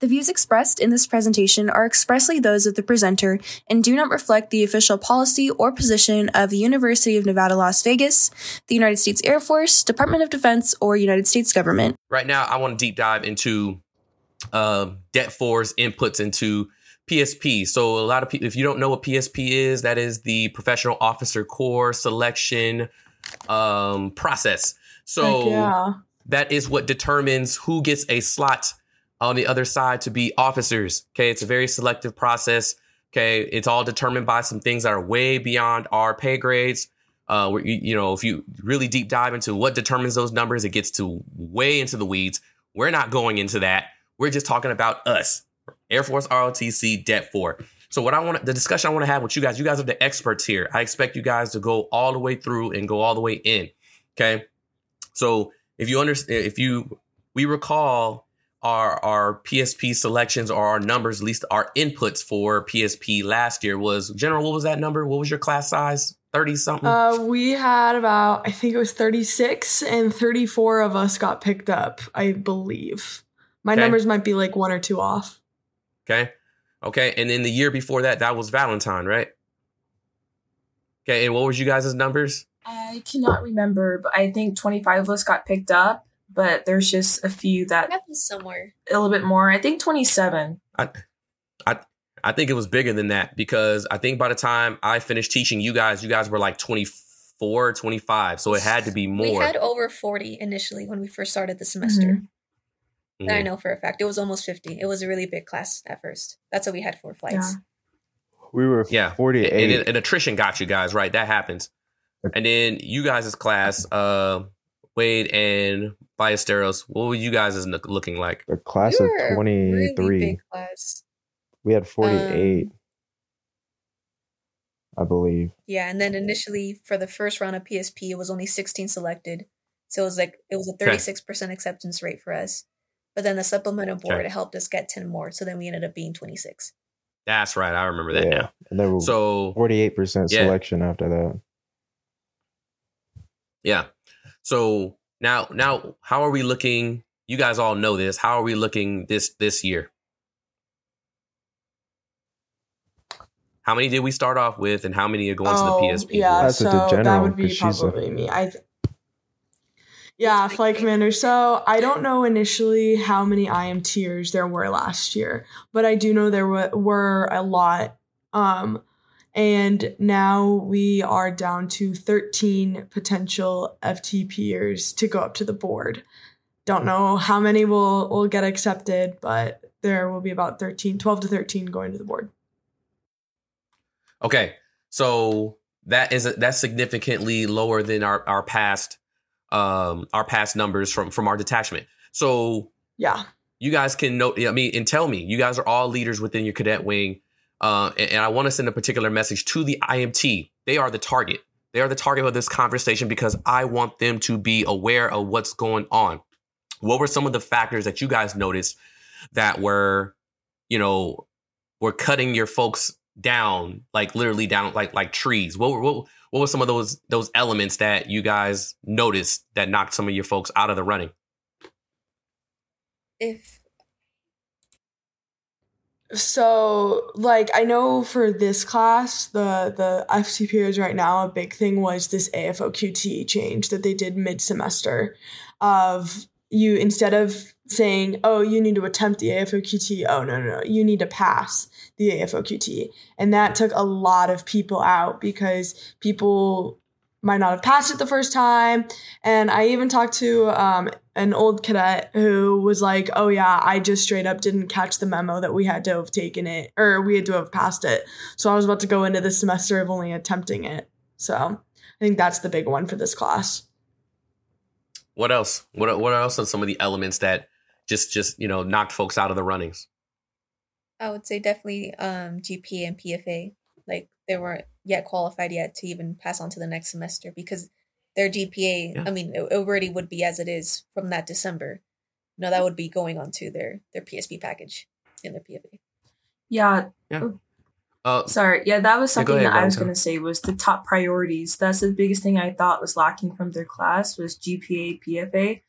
The views expressed in this presentation are expressly those of the presenter and do not reflect the official policy or position of the University of Nevada, Las Vegas, the United States Air Force, Department of Defense, or United States government. Right now, I want to deep dive into uh, Det 4's inputs into PSP. So, a lot of people, if you don't know what PSP is, that is the Professional Officer Corps selection um, process. So, yeah. that is what determines who gets a slot on the other side to be officers. Okay. It's a very selective process. Okay. It's all determined by some things that are way beyond our pay grades. Uh, you, you know, if you really deep dive into what determines those numbers, it gets to way into the weeds. We're not going into that. We're just talking about us, Air Force ROTC Det 4. So what I want, the discussion I want to have with you guys, you guys are the experts here. I expect you guys to go all the way through and go all the way in. Okay. So if you understand, if you, we recall our our PSP selections or our numbers, at least our inputs for PSP last year was general. What was that number? What was your class size? Thirty something. Uh, we had about I think it was thirty six, and thirty four of us got picked up. I believe my Okay. numbers might be like one or two off. Okay, okay. And then the year before that, that was Valentine, right? Okay. And what was you guys' numbers? I cannot remember, but I think 25 of us got picked up, but there's just a few I that got this somewhere. a little bit more. I think 27. I I I think it was bigger than that because I think by the time I finished teaching you guys, you guys were like 24, 25. So it had to be more. We had over 40 initially when we first started the semester. That I Mhm. know for a fact. It was almost 50. It was a really big class at first. That's why we had four flights. We were Yeah. 48. And, and, and attrition got you guys, right? That happens. And then you guys' class, uh, Wade and Ballesteros, what were you guys look- looking like? a class we of 23. Really class. we had 48, Um, I believe. Yeah, and then initially for the first round of PSP, it was only 16 selected. So it was like it was a 36% acceptance rate for us. But then the supplemental board Okay. helped us get 10 more. So then we ended up being 26. That's right. I remember that yeah. now. And there were So 48% Yeah. selection after that. Yeah. So now, now, how are we looking? You guys all know this. How are we looking this this year? How many did we start off with, and how many are going to the PSP? Oh, yeah, That's a so that would be she's a- probably me. I. Yeah, flight commander. So I don't know initially how many IMTers there were last year, but I do know there were, were a lot. Um, and now we are down to 13 potential FTPers to go up to the board. Don't know how many will, will get accepted, but there will be about 13, 12 to 13 going to the board. Okay, so that is that's significantly lower than our our past um our past numbers from from our detachment. So Yeah. you guys can note i mean and tell me you guys are all leaders within your cadet wing uh, and, and i want to send a particular message to the imt they are the target. They are the target of this conversation because i want them to be aware of what's going on. What were some of the factors that you guys noticed that were you know were cutting your folks down like literally down like like trees? What were what, what were some of those those elements that you guys noticed that knocked some of your folks out of the running? If So, like, I know for this class, the the FTPers right now, a big thing was this AFOQT change that they did mid semester. Of you instead of saying, "Oh, you need to attempt the AFOQT," oh no, no, no, you need to pass the AFOQT, and that took a lot of people out because people might not have passed it the first time. And I even talked to um, an old cadet who was like, "Oh yeah, I just straight up didn't catch the memo that we had to have taken it or we had to have passed it. So I was about to go into the semester of only attempting it. So I think that's the big one for this class. What else? What what else are some of the elements that just just you know knocked folks out of the runnings? I would say definitely um, GPA and PFA. Like they weren't yet qualified yet to even pass on to the next semester because their GPA, Yeah. I mean, it already would be as it is from that December. No, that would be going on to their their PSP package in their PFA. Yeah, Uh, sorry. Yeah, that was Yeah, something ahead, that I was going to say was the top priorities. That's the biggest thing I thought was lacking from their class was GPA, PFA.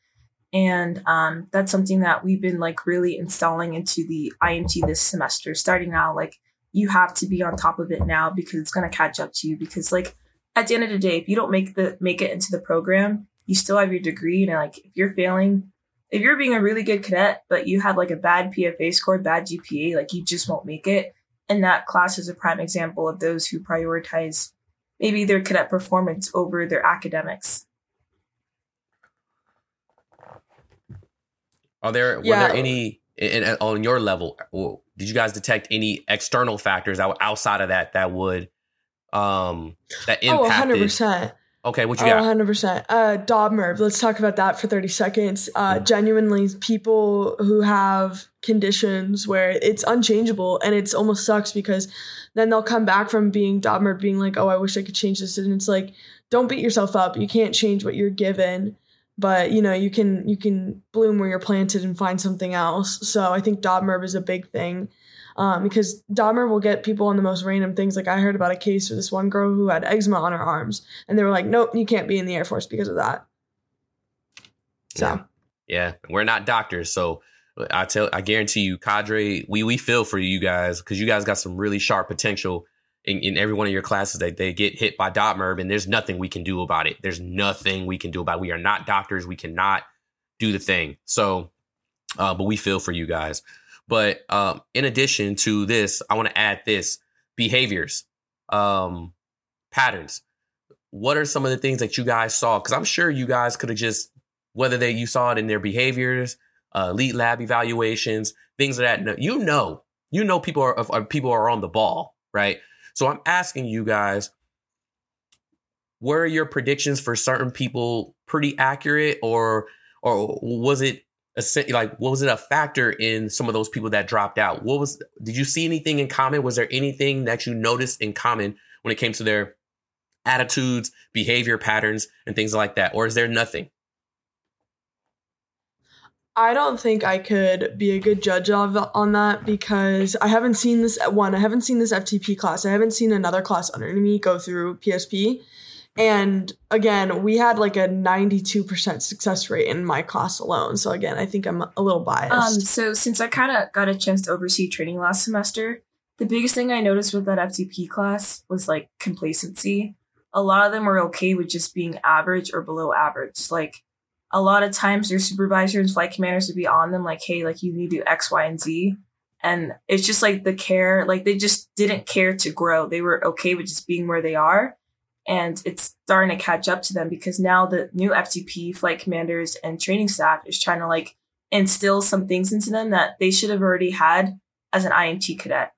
And um, that's something that we've been like really installing into the IMT this semester, starting now. Like you have to be on top of it now because it's going to catch up to you. Because like at the end of the day, if you don't make the make it into the program, you still have your degree. And like if you're failing, if you're being a really good cadet, but you have like a bad PFA score, bad GPA, like you just won't make it. And that class is a prime example of those who prioritize maybe their cadet performance over their academics. Are there were Yeah. there any in, in- on your level? Did you guys detect any external factors outside of that that would um that Oh, impacted? 100%. Okay, what you Oh, got? 100%. Uh, DODMERB, let's talk about that for 30 seconds. Uh, genuinely, people who have conditions where it's unchangeable and it's almost sucks because then they'll come back from being DODMERB being like, oh, I wish I could change this. And it's like, don't beat yourself up. You can't change what you're given. But you know you can you can bloom where you're planted and find something else. So I think DODMERB is a big thing um, because DODMERB will get people on the most random things. Like I heard about a case with this one girl who had eczema on her arms, and they were like, "Nope, you can't be in the Air Force because of that." So Yeah. Yeah, we're not doctors, so I tell I guarantee you, cadre, we we feel for you guys because you guys got some really sharp potential in, in every one of your classes. That they get hit by DODMERB, and there's nothing we can do about it. There's nothing we can do about. it. We are not doctors. We cannot do the thing. So, uh, but we feel for you guys. But um, in addition to this, I want to add this behaviors, um, patterns. What are some of the things that you guys saw? Because I'm sure you guys could have just whether they you saw it in their behaviors, uh, LLAB evaluations, things of that. You know, you know, people are, are people are on the ball, right? So I'm asking you guys, were your predictions for certain people pretty accurate, or or was it a like what was it a factor in some of those people that dropped out? What was did you see anything in common? Was there anything that you noticed in common when it came to their attitudes, behavior patterns, and things like that, or is there nothing? I don't think I could be a good judge of on that because I haven't seen this one. I haven't seen this FTP class. I haven't seen another class under me go through PSP. And again, we had like a 92% success rate in my class alone. So again, I think I'm a little biased. Um, so since I kind of got a chance to oversee training last semester, the biggest thing I noticed with that FTP class was like complacency. A lot of them were okay with just being average or below average. Like a lot of times their supervisors, flight commanders would be on them like, hey, like you need to do X, Y, and Z. And it's just like the care, like they just didn't care to grow. They were okay with just being where they are. And it's starting to catch up to them because now the new FTP flight commanders and training staff is trying to like instill some things into them that they should have already had as an IMT cadet.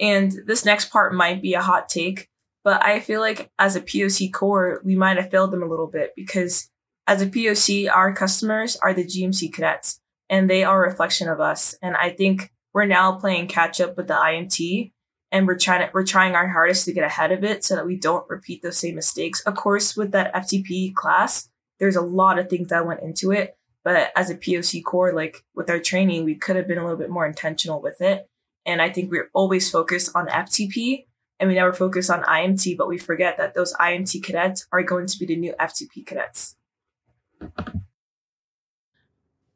And this next part might be a hot take, but I feel like as a POC corps, we might have failed them a little bit because as a POC, our customers are the GMC cadets and they are a reflection of us. And I think we're now playing catch up with the IMT and we're trying to, we're trying our hardest to get ahead of it so that we don't repeat those same mistakes. Of course, with that FTP class, there's a lot of things that went into it. But as a POC corps, like with our training, we could have been a little bit more intentional with it. And I think we're always focused on FTP and we never focus on IMT, but we forget that those IMT cadets are going to be the new FTP cadets.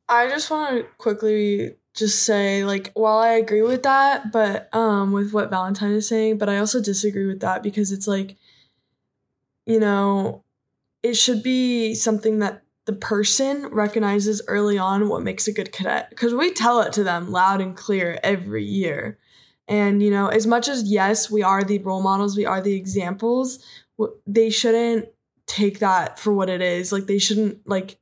I just want to quickly just say like while I agree with that, but um with what Valentine is saying, but I also disagree with that because it's like you know, it should be something that the person recognizes early on what makes a good cadet because we tell it to them loud and clear every year. And you know, as much as yes, we are the role models, we are the examples, they shouldn't take that for what it is. Like they shouldn't like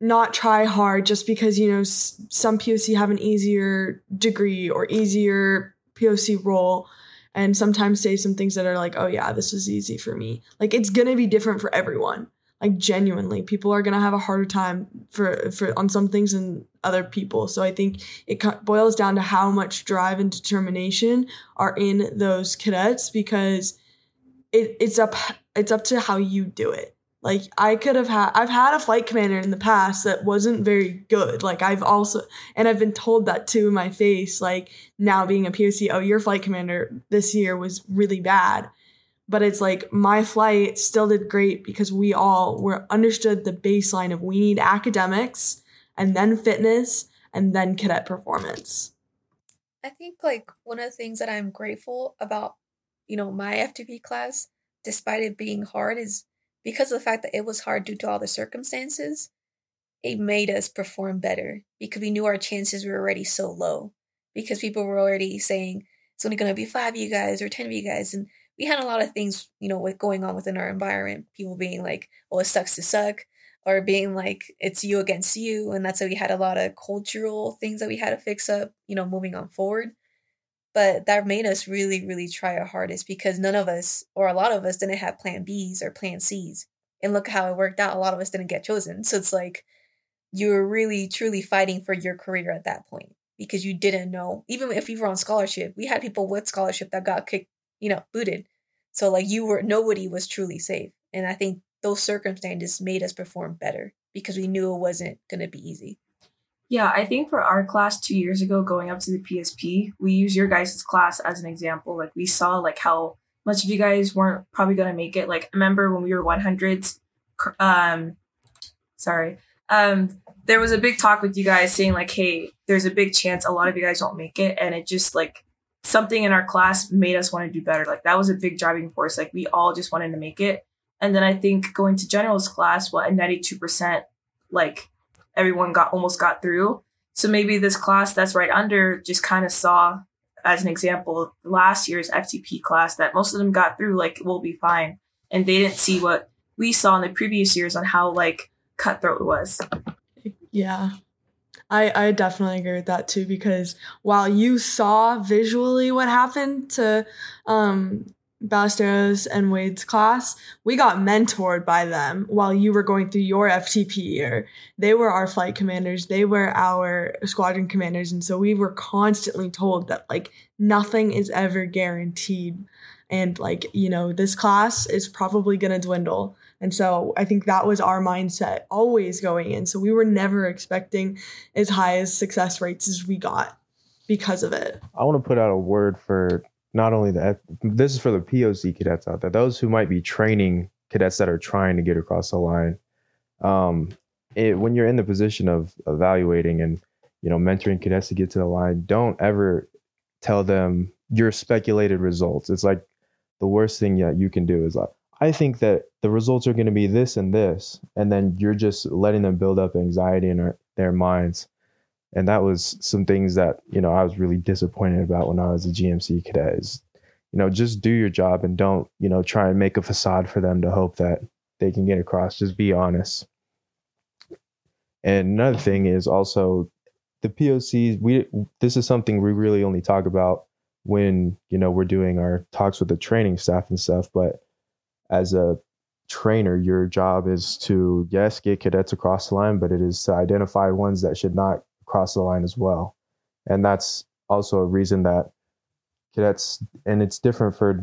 not try hard just because you know s- some POC have an easier degree or easier POC role and sometimes say some things that are like oh yeah this is easy for me. Like it's going to be different for everyone. Like genuinely people are going to have a harder time for for on some things than other people. So i think it co- boils down to how much drive and determination are in those cadets because it, it's up it's up to how you do it like I could have had I've had a flight commander in the past that wasn't very good. Like I've also and I've been told that too in my face, like now being a POC, oh your flight commander this year was really bad. but it's like my flight still did great because we all were understood the baseline of we need academics and then fitness and then cadet performance. I think like one of the things that I'm grateful about, you know, my FTP class, despite it being hard, is because of the fact that it was hard due to all the circumstances, it made us perform better because we knew our chances were already so low. Because people were already saying it's only gonna be five of you guys or ten of you guys. And we had a lot of things, you know, with going on within our environment. People being like, Oh, it sucks to suck or being like it's you against you and that's why we had a lot of cultural things that we had to fix up you know moving on forward but that made us really really try our hardest because none of us or a lot of us didn't have plan b's or plan c's. And look how it worked out. A lot of us didn't get chosen. So it's like you were really truly fighting for your career at that point because you didn't know. Even if you were on scholarship we had people with scholarship that got kicked you know booted. So like you were nobody was truly safe. And i think those circumstances made us perform better because we knew it wasn't going to be easy. Yeah, I think for our class two years ago, going up to the PSP, we use your guys' class as an example. Like we saw like how much of you guys weren't probably to make it. Like remember when we were 100s, um, sorry, um, there was a big talk with you guys saying like, hey, there's a big chance a lot of you guys don't make it, and it just like something in our class made us want to do better. Like that was a big driving force. Like we all just wanted to make it. And then I think going to general's class, what, a 92%, like everyone got almost got through. So maybe this class that's right under just kind of saw, as an example, last year's FTP class that most of them got through, like, we'll be fine. And they didn't see what we saw in the previous years on how, like, cutthroat it was. Yeah. I, I definitely agree with that too because while you saw visually what happened to um, Ballesteros and Wade's class, we got mentored by them while you were going through your FTP year. They were our flight commanders, they were our squadron commanders. And so we were constantly told that like nothing is ever guaranteed. And like, you know, this class is probably going to dwindle. And so I think that was our mindset always going in. So we were never expecting as high as success rates as we got because of it. I want to put out a word for not only that, this is for the POC cadets out there, those who might be training cadets that are trying to get across the line. Um, it, when you're in the position of evaluating and you know mentoring cadets to get to the line, don't ever tell them your speculated results. It's like the worst thing that you can do is like, I think that the results are going to be this and this, and then you're just letting them build up anxiety in their, their minds and that was some things that you know I was really disappointed about when I was a GMC cadet. Is you know just do your job and don't you know try and make a facade for them to hope that they can get across. Just be honest. And another thing is also the POCs. We this is something we really only talk about when you know we're doing our talks with the training staff and stuff. But as a trainer, your job is to yes get cadets across the line, but it is to identify ones that should not cross the line as well. And that's also a reason that cadets, and it's different for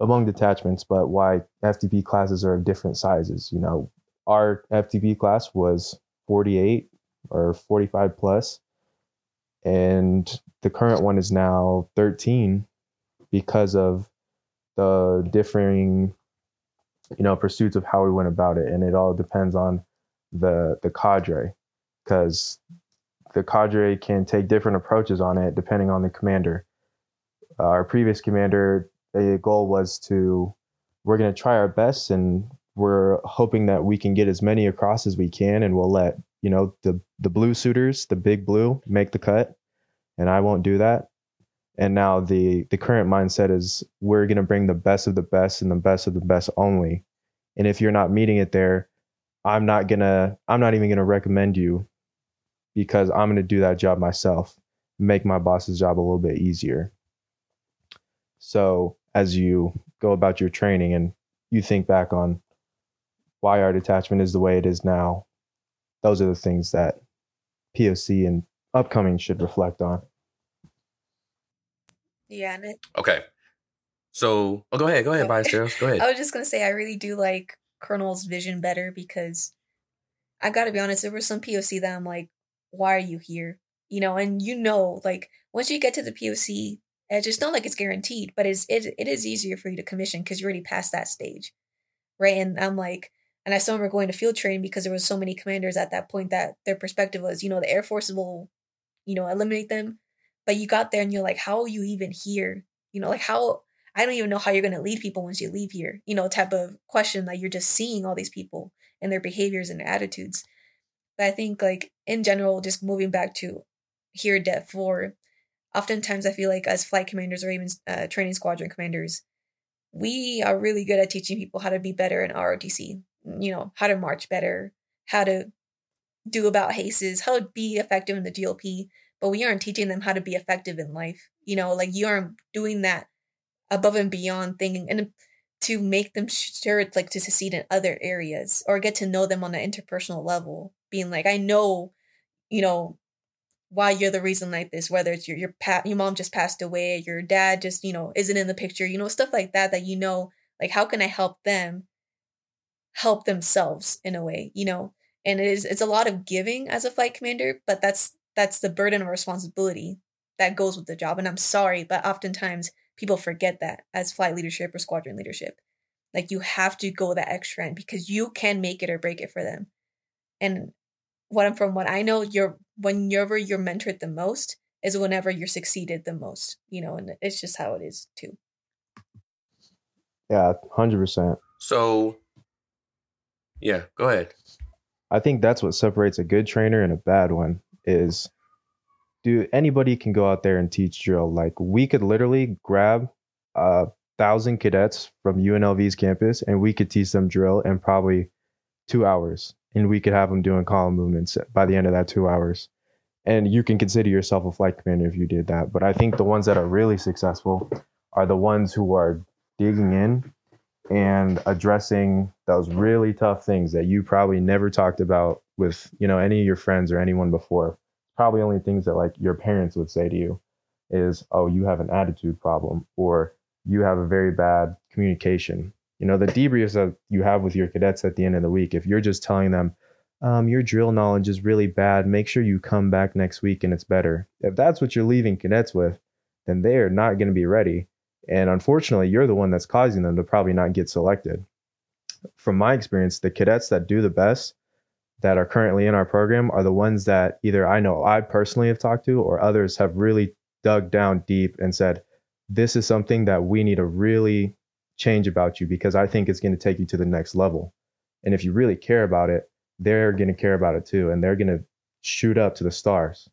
among detachments, but why FTP classes are of different sizes. You know, our FTP class was 48 or 45 plus, and the current one is now 13 because of the differing, you know, pursuits of how we went about it, and it all depends on the the cadre because the cadre can take different approaches on it depending on the commander. Uh, our previous commander, a goal was to we're going to try our best and we're hoping that we can get as many across as we can and we'll let you know the the blue suitors the big blue make the cut. And i won't do that. And now the the current mindset is we're going to bring the best of the best and the best of the best only. And if you're not meeting it there i'm not going to i'm not even going to recommend you because I'm going to do that job myself, make my boss's job a little bit easier. So, as you go about your training and you think back on why our detachment is the way it is now, those are the things that POC and upcoming should reflect on. Yeah. And it, Okay. So, oh, go ahead. Go ahead, Ballesteros. Go ahead. I was just going to say, I really do like Colonel's vision better because I got to be honest, there was some POC that I'm like, why are you here? You know, and you know, like once you get to the POC, it's just not like it's guaranteed, but it's it, it is easier for you to commission because you're already past that stage, right? And I'm like, and I saw them going to field training because there was so many commanders at that point that their perspective was, you know, the Air Force will, you know, eliminate them. But you got there and you're like, how are you even here? You know, like how I don't even know how you're going to lead people once you leave here, you know, type of question that you're just seeing all these people and their behaviors and their attitudes. But I think, like, in general, just moving back to here, Det 4, oftentimes I feel like as flight commanders or even uh, training squadron commanders, we are really good at teaching people how to be better in ROTC, you know, how to march better, how to do about HACEs, how to be effective in the GLP, but we aren't teaching them how to be effective in life. You know, like you aren't doing that above and beyond thing and to make them sure it's like to succeed in other areas or get to know them on an interpersonal level being like i know you know why you're the reason like this whether it's your your pa- your mom just passed away your dad just you know isn't in the picture you know stuff like that that you know like how can i help them help themselves in a way you know and it is it's a lot of giving as a flight commander but that's that's the burden of responsibility that goes with the job and i'm sorry but oftentimes people forget that as flight leadership or squadron leadership. Like you have to go that extra end because you can make it or break it for them. And what I'm from what I know, you're whenever you're mentored the most is whenever you're succeeded the most, you know, and it's just how it is too. Yeah, hundred percent. So, yeah, go ahead. I think that's what separates a good trainer and a bad one is do anybody can go out there and teach drill. Like we could literally grab a thousand cadets from UNLV's campus and we could teach them drill in probably two hours. And we could have them doing column movements by the end of that two hours. And you can consider yourself a flight commander if you did that. But I think the ones that are really successful are the ones who are digging in and addressing those really tough things that you probably never talked about with, you know, any of your friends or anyone before probably only things that like your parents would say to you is, oh, you have an attitude problem or you have a very bad communication. You know, the debriefs that you have with your cadets at the end of the week, if you're just telling them, um, your drill knowledge is really bad, make sure you come back next week and it's better. If that's what you're leaving cadets with, then they're not going to be ready. And unfortunately, you're the one that's causing them to probably not get selected. From my experience, the cadets that do the best that are currently in our program are the ones that either I know I personally have talked to or others have really dug down deep and said, this is something that we need to really change about you because I think it's going to take you to the next level. And if you really care about it, they're going to care about it too. And they're going to shoot up to the stars.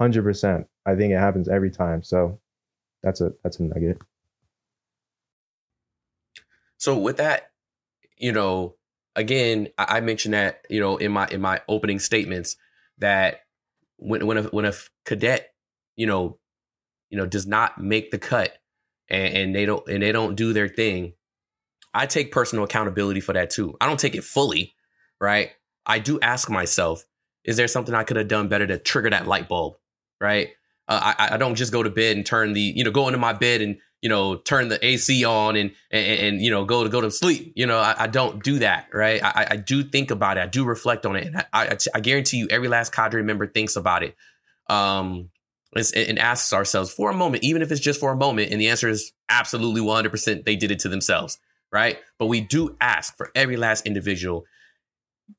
100%. I think it happens every time. So that's a, that's a nugget. So with that, you know, again, I, mentioned that you know in my in my opening statements that when when a when a cadet you know you know does not make the cut and, and they don't and they don't do their thing, I take personal accountability for that too. I don't take it fully, right? I do ask myself, is there something I could have done better to trigger that light bulb, right? Uh, I, I don't just go to bed and turn the you know go into my bed and you know, turn the AC on and and, and you know go to go to sleep. You know, I, I don't do that, right? I, I, do think about it. I do reflect on it, and I, I, I guarantee you, every last cadre member thinks about it, um, and, asks ourselves for a moment, even if it's just for a moment. And the answer is absolutely one hundred percent. They did it to themselves, right? But we do ask for every last individual.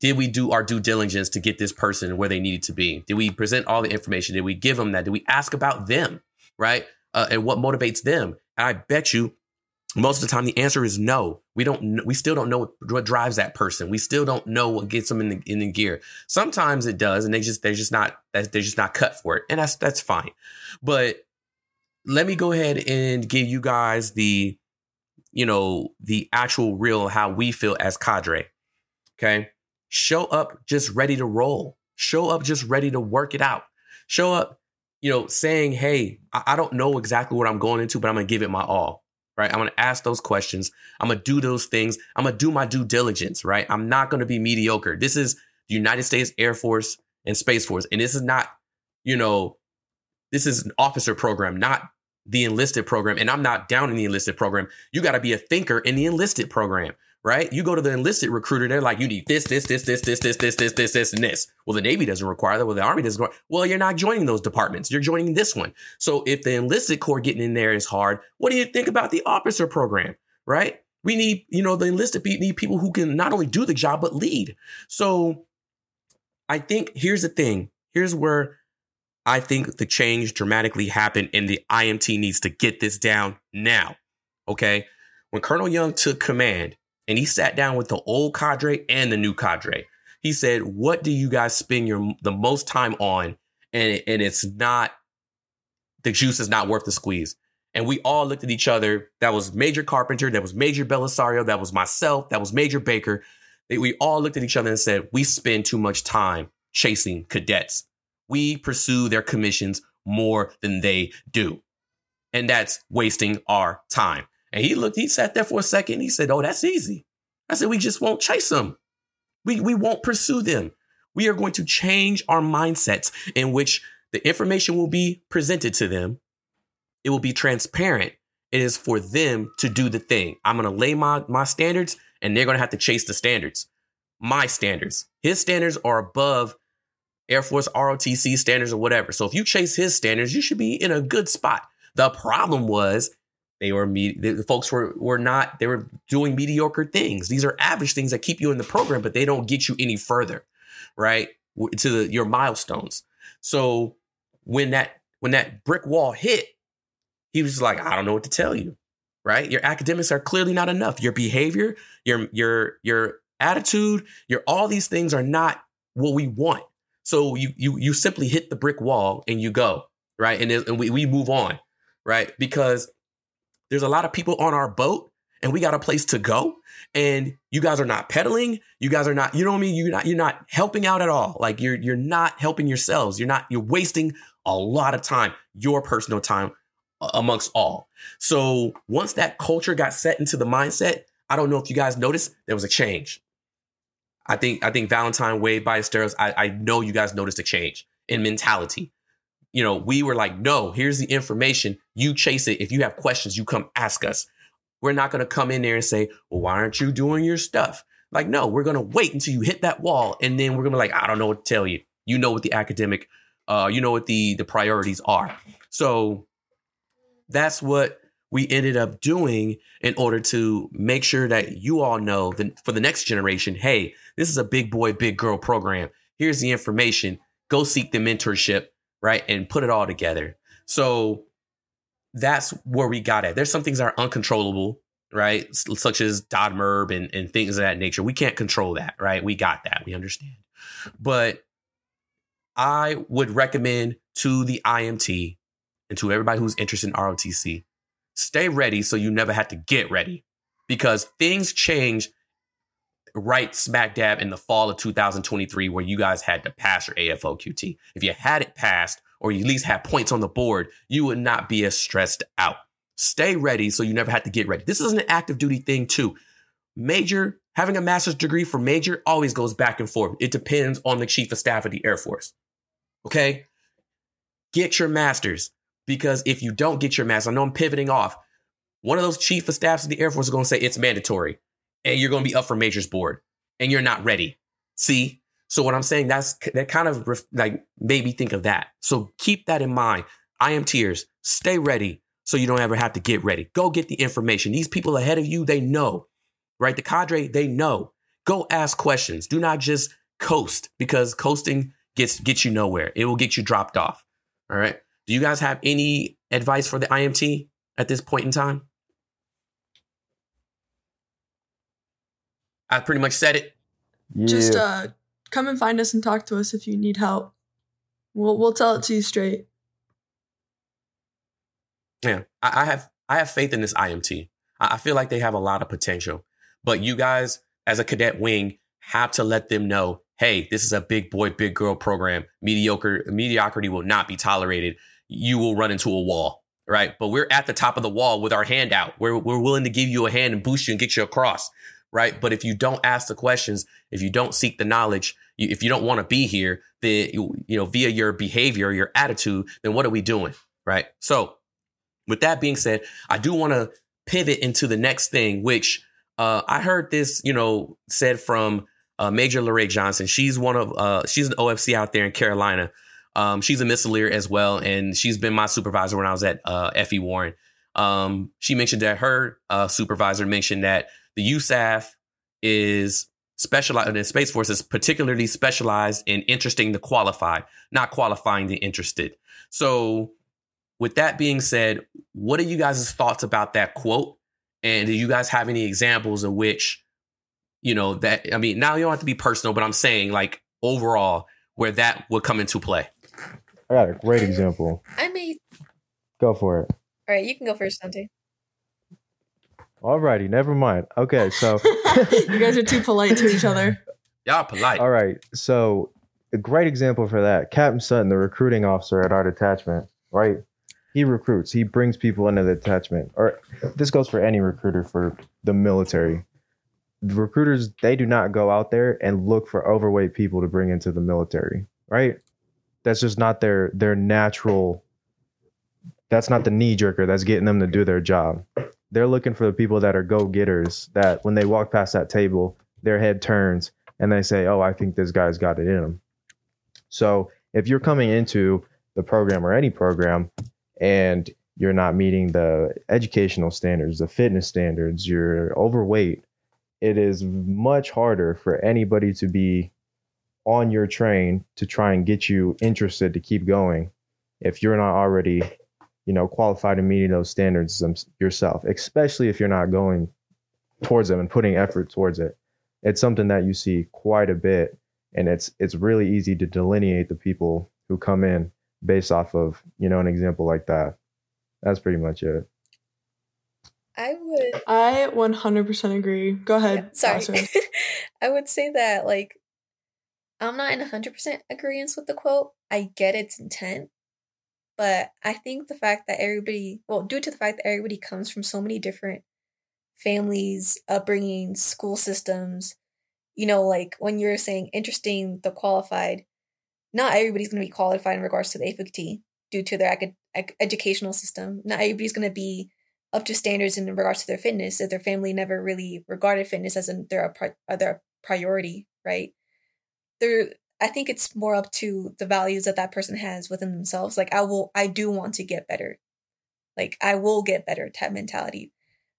Did we do our due diligence to get this person where they needed to be? Did we present all the information? Did we give them that? Did we ask about them, right? Uh, and what motivates them? And I bet you most of the time the answer is no. We don't. We still don't know what, what drives that person. We still don't know what gets them in the in the gear. Sometimes it does, and they just they're just not they're just not cut for it, and that's that's fine. But let me go ahead and give you guys the you know the actual real how we feel as cadre. Okay, show up just ready to roll. Show up just ready to work it out. Show up you know, saying, hey, I, don't know exactly what I'm going into, but I'm to give it my all, right? I'm going to ask those questions. I'm going to do those things. I'm going to do my due diligence, right? I'm not going to be mediocre. This is the United States Air Force and Space Force. And this is not, you know, this is an officer program, not the enlisted program. And I'm not down in the enlisted program. You got to be a thinker in the enlisted program, right? You go to the enlisted recruiter, they're like, you need this, this, this, this, this, this, this, this, this, this, and this. Well, the Navy doesn't require that. Well, the Army doesn't. Require. Well, you're not joining those departments. You're joining this one. So if the enlisted corps getting in there is hard, what do you think about the officer program, right? We need, you know, the enlisted need people who can not only do the job but lead. So I think here's the thing. Here's where I think the change dramatically happened, and the IMT needs to get this down now. Okay, when Colonel Young took command and he sat down with the old cadre and the new cadre. He said, "What do you guys spend your the most time on?" And and it's not the juice is not worth the squeeze. And we all looked at each other. That was Major Carpenter. That was Major Belisario. That was myself. That was Major Baker. We all looked at each other and said, "We spend too much time chasing cadets. We pursue their commissions more than they do, and that's wasting our time." And he looked, he sat there for a second. He said, Oh, that's easy. I said, We just won't chase them. We, we won't pursue them. We are going to change our mindsets in which the information will be presented to them. It will be transparent. It is for them to do the thing. I'm going to lay my, my standards and they're going to have to chase the standards. My standards. His standards are above Air Force ROTC standards or whatever. So if you chase his standards, you should be in a good spot. The problem was they were me. The folks were were not. They were doing mediocre things. These are average things that keep you in the program, but they don't get you any further, right? To the, your milestones. So when that when that brick wall hit, he was like, I don't know what to tell you, right? Your academics are clearly not enough. Your behavior, your your your attitude, your all these things are not what we want. So you you you simply hit the brick wall and you go right, and, and we we move on, right? Because there's a lot of people on our boat and we got a place to go and you guys are not pedaling you guys are not you know what i mean? You're not you're not helping out at all. Like you're you're not helping yourselves. You're not you're wasting a lot of time your personal time amongst all. So once that culture got set into the mindset i don't know if you guys noticed there was a change. I think i think valentine wade ballesteros i, I know you guys noticed a change in mentality you know, we were like, no, here's the information. You chase it. If you have questions, you come ask us. We're not going to come in there and say, well, why aren't you doing your stuff? Like, no, we're going to wait until you hit that wall. And then we're going to be like, I don't know what to tell you. You know what the academic, uh, you know what the, the priorities are. So that's what we ended up doing in order to make sure that you all know that for the next generation, hey, this is a big boy, big girl program. Here's the information. Go seek the mentorship right? And put it all together. So that's where we got at. There's some things that are uncontrollable, right? Such as DODMERB and, and things of that nature. We can't control that, right? We got that. We understand. But I would recommend to the IMT and to everybody who's interested in ROTC, stay ready so you never have to get ready because things change right smack dab in the fall of 2023 where you guys had to pass your AFOQT. If you had it passed or you at least had points on the board, you would not be as stressed out. Stay ready so you never have to get ready. This is an active duty thing too. Major, having a master's degree for major always goes back and forth. It depends on the chief of staff of the Air Force. Okay? Get your master's because if you don't get your master's, I know I'm pivoting off. One of those chief of staffs of the Air Force is going to say it's mandatory and you're going to be up for majors board and you're not ready. See? So what I'm saying, that's that kind of like made me think of that. So keep that in mind. IMTers, stay ready so you don't ever have to get ready. Go get the information. These people ahead of you, they know, right? The cadre, they know. Go ask questions. Do not just coast because coasting gets gets you nowhere. It will get you dropped off. All right. Do you guys have any advice for the IMT at this point in time? I pretty much said it. Yeah. Just uh, come and find us and talk to us if you need help. We'll we'll tell it to you straight. Yeah, I, I have I have faith in this IMT. I, I feel like they have a lot of potential, but you guys, as a cadet wing, have to let them know, hey, this is a big boy, big girl program. Mediocre mediocrity will not be tolerated. You will run into a wall right? But we're at the top of the wall with our hand out. We're, we're willing to give you a hand and boost you and get you across right? But if you don't ask the questions, if you don't seek the knowledge, you, if you don't want to be here, then you, know via your behavior, your attitude, then what are we doing, right? So, with that being said, I do want to pivot into the next thing, which uh, I heard this, you know, said from uh, Major Lorraine Johnson. She's one of uh, she's an OFC out there in Carolina. Um, she's a missileer as well, and she's been my supervisor when I was at uh, FE Warren. Um, she mentioned that her uh, supervisor mentioned that the USAF is specialized in Space Force is particularly specialized in interesting the qualified, not qualifying the interested. So, with that being said, what are you guys' thoughts about that quote? And do you guys have any examples of which, you know, that I mean, now you don't have to be personal, but I'm saying like overall where that would come into play. I got a great example. I may. Go for it. All right, you can go first, Dante. Alrighty, never mind. Okay, so you guys are too polite to each other. Y'all polite. all right, so a great example for that, Captain Sutton, the recruiting officer at our detachment, right? He recruits. He brings people into the detachment. Or this goes for any recruiter for the military. The recruiters they do not go out there and look for overweight people to bring into the military, right? That's just not their their natural. That's not the knee jerker that's getting them to do their job. They're looking for the people that are go getters. That when they walk past that table, their head turns and they say, "Oh, I think this guy's got it in him." So if you're coming into the program or any program and you're not meeting the educational standards, the fitness standards, you're overweight, it is much harder for anybody to be on your train to try and get you interested to keep going if you're not already, you know, qualified and meeting those standards yourself, especially if you're not going towards them and putting effort towards it. It's something that you see quite a bit and it's it's really easy to delineate the people who come in based off of, you know, an example like that. That's pretty much it. I would. I 100% agree. Go ahead. Yeah, sorry. Sorry. I would say that like I'm not in 100% agreement with the quote. I get its intent, but I think the fact that everybody, well, due to the fact that everybody comes from so many different families, upbringings, school systems, you know, like when you're saying interesting, the qualified, not everybody's going to be qualified in regards to the AFT due to their acad- educational system. Not everybody's going to be up to standards in regards to their fitness if their family never really regarded fitness as an, their, pri- their priority, right? There, I think it's more up to the values that that person has within themselves. Like I will, I do want to get better. Like I will get better type mentality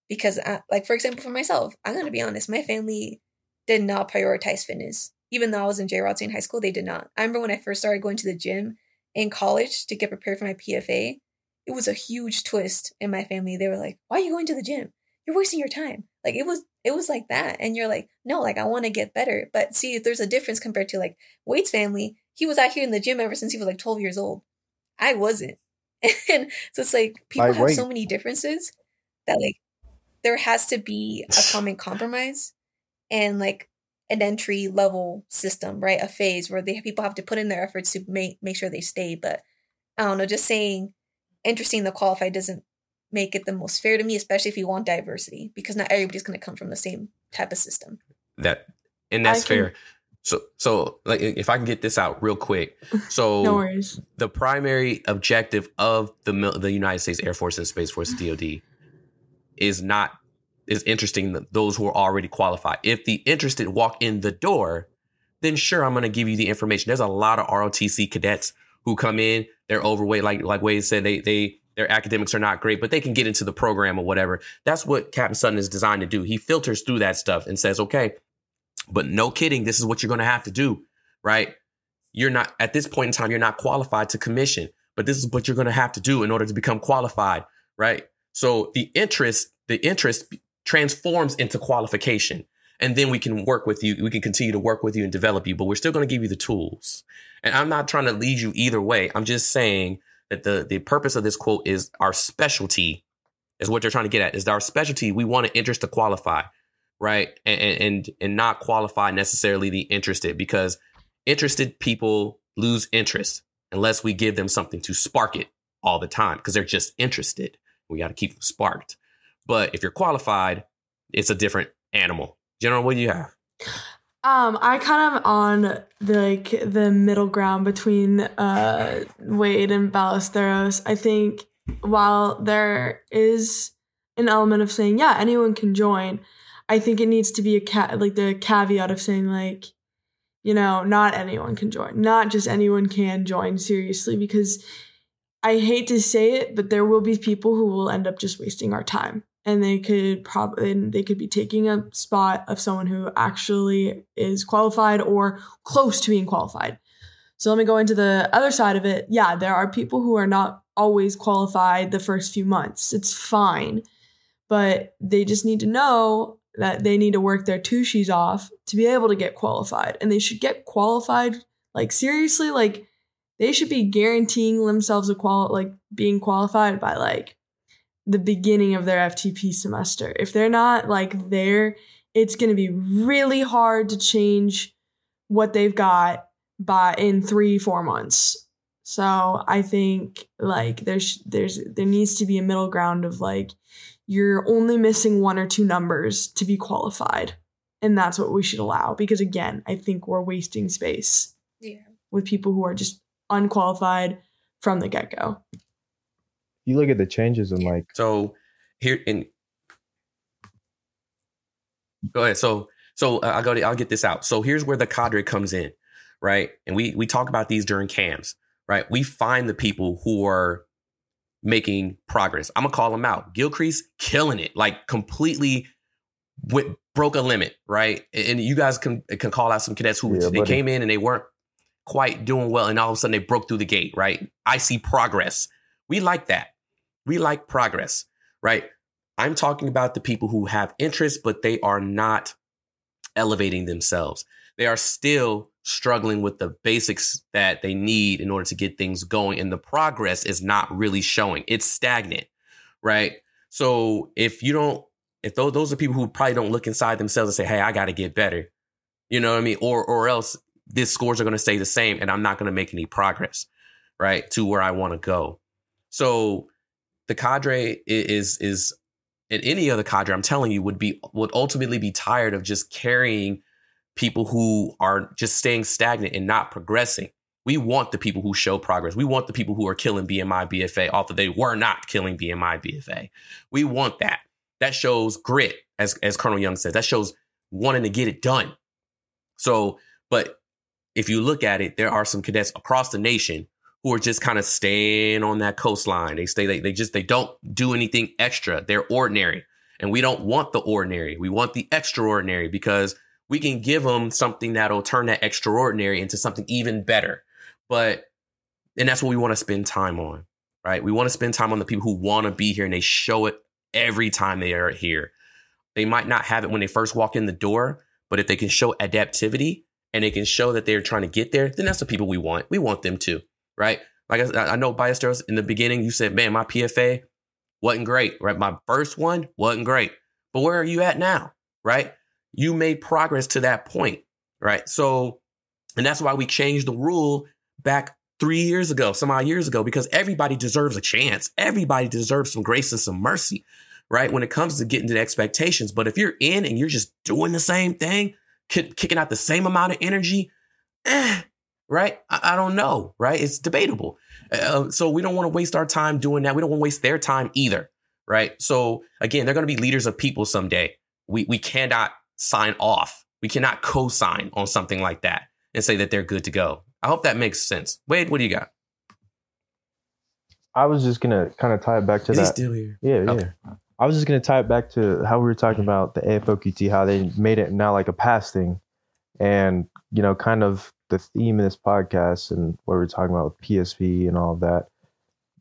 because, I, like for example, for myself, I'm gonna be honest. My family did not prioritize fitness. Even though I was in J. in high school, they did not. I remember when I first started going to the gym in college to get prepared for my PFA, it was a huge twist in my family. They were like, "Why are you going to the gym? You're wasting your time." Like it was it was like that. And you're like, "No, like I want to get better." But see, there's a difference compared to like Wade's family. He was out here in the gym ever since he was like 12 years old. I wasn't. And so it's like people Like have Wade. so many differences that like there has to be a common compromise and like an entry level system, right? A phase where they people have to put in their efforts to make make sure they stay. But I don't know, just saying interesting the qualified doesn't make it the most fair to me, especially if you want diversity, because not everybody's gonna come from the same type of system. That and that's can- fair. So so like if I can get this out real quick. So No worries. the primary objective of the the United States Air Force and Space Force DoD is not is interesting th- those who are already qualified. If the interested walk in the door, then sure I'm going to give you the information. There's a lot of ROTC cadets who come in, they're overweight like like Wade said they they their academics are not great, but they can get into the program or whatever. That's what Captain Sutton is designed to do. He filters through that stuff and says, "Okay, but no kidding, this is what you're going to have to do." Right? You're not at this point in time you're not qualified to commission but this is what you're going to have to do in order to become qualified, right? So the interest, the interest transforms into qualification. And then we can work with you. We can continue to work with you and develop you, but we're still going to give you the tools. And I'm not trying to lead you either way. I'm just saying that the, the purpose of this quote is our specialty is what they're trying to get at is our specialty. We want an interest to qualify, right? And, and, and not qualify necessarily the interested because interested people lose interest unless we give them something to spark it all the time because they're just interested. We got to keep them sparked. But if you're qualified, it's a different animal. General, what do you have? Um, I kind of on the like the middle ground between uh Wade and Ballesteros. I think while there is an element of saying, yeah, anyone can join, I think it needs to be a cat like the caveat of saying like, you know, not anyone can join. Not just anyone can join seriously because I hate to say it, but there will be people who will end up just wasting our time. And they could probably they could be taking a spot of someone who actually is qualified or close to being qualified. So let me go into the other side of it. Yeah, there are people who are not always qualified the first few months. It's fine. But they just need to know that they need to work their tushies off to be able to get qualified. And they should get qualified like seriously, like they should be guaranteeing themselves a qual like being qualified by like the beginning of their FTP semester. If they're not like there, it's going to be really hard to change what they've got by in 3 4 months. So, I think like there's there's there needs to be a middle ground of like you're only missing one or two numbers to be qualified. And that's what we should allow because again, I think we're wasting space. Yeah. With people who are just unqualified from the get-go. You look at the changes in like So here in go ahead. So so uh, I'll go. To, I'll get this out. So here's where the cadre comes in, right? And we we talk about these during cams, right? We find the people who are making progress. I'm gonna call them out. Gilcrease killing it, like completely went, broke a limit, right? And you guys can can call out some cadets who Yeah, they buddy. came in and they weren't quite doing well, and all of a sudden they broke through the gate, right? I see progress. We like that. We like progress, right? I'm talking about the people who have interest, but they are not elevating themselves. They are still struggling with the basics that they need in order to get things going. And the progress is not really showing. It's stagnant, right? So if you don't, if those, those are people who probably don't look inside themselves and say, Hey, I got to get better, you know what I mean? Or, or else these scores are going to stay the same and I'm not going to make any progress, right? To where I want to go. So the cadre is, is, and any other cadre, I'm telling you, would be would ultimately be tired of just carrying people who are just staying stagnant and not progressing. We want the people who show progress. We want the people who are killing BMI PFA, although they were not killing BMI PFA. We want that. That shows grit, as as Colonel Young says. That shows wanting to get it done. So, but if you look at it, there are some cadets across the nation who are just kind of staying on that coastline. They stay, they, they just, they don't do anything extra. They're ordinary. And we don't want the ordinary. We want the extraordinary because we can give them something that'll turn that extraordinary into something even better. But, and that's what we want to spend time on, right? We want to spend time on the people who want to be here and they show it every time they are here. They might not have it when they first walk in the door, but if they can show adaptivity and they can show that they're trying to get there, then that's the people we want. We want them to, right? Like I, I know Ballesteros in the beginning, you said, man, my PFA wasn't great, right? My first one wasn't great. But where are you at now, right? You made progress to that point, right? So, and that's why we changed the rule back three years ago, some odd years ago, because everybody deserves a chance. Everybody deserves some grace and some mercy, right? When it comes to getting to the expectations. But if you're in and you're just doing the same thing, kicking out the same amount of energy, eh, right? I, I don't know, right? It's debatable. Uh, so we don't want to waste our time doing that. We don't want to waste their time either, right? So again, they're going to be leaders of people someday. We we cannot sign off. We cannot co-sign on something like that and say that they're good to go. I hope that makes sense. Wade, what do you got? I was just gonna kind of tie it back to Is that. still here? Yeah, Okay. yeah. I was just gonna tie it back to how we were talking about the AFOQT, how they made it now like a pass thing, and you know, kind of the theme of this podcast and what we're talking about with PSP and all of that.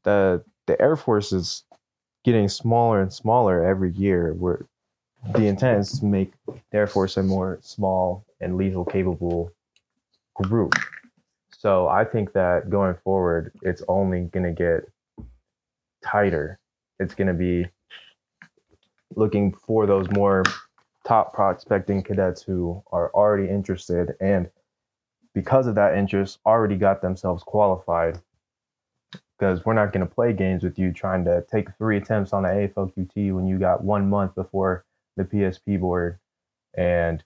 The the Air Force is getting smaller and smaller every year. Where the intent is to make the Air Force a more small and lethal capable group. So I think that going forward, it's only gonna get tighter. It's gonna be looking for those more top prospecting cadets who are already interested and because of that interest already got themselves qualified because we're not going to play games with you trying to take three attempts on the AFOQT when you got one month before the PSP board and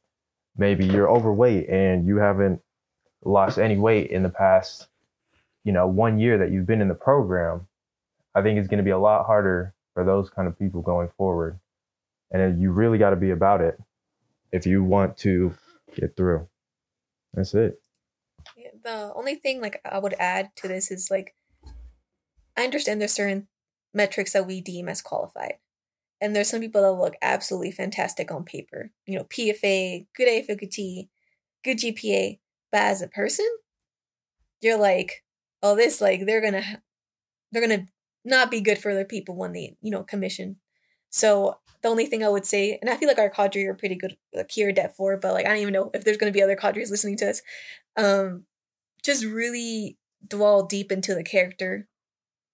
maybe you're overweight and you haven't lost any weight in the past you know one year that you've been in the program I think it's going to be a lot harder for those kind of people going forward and you really got to be about it if you want to get through. That's it. The only thing like I would add to this is like I understand there's certain metrics that we deem as qualified. And there's some people that look absolutely fantastic on paper. You know, PFA, good AFOQT, good GPA. But as a person, you're like, oh, this like they're gonna they're gonna not be good for other people when they you know commission. So the only thing I would say, and I feel like our cadre are pretty good like here at Det 4, but like I don't even know if there's gonna be other cadres listening to us. Um, just really dwell deep into the character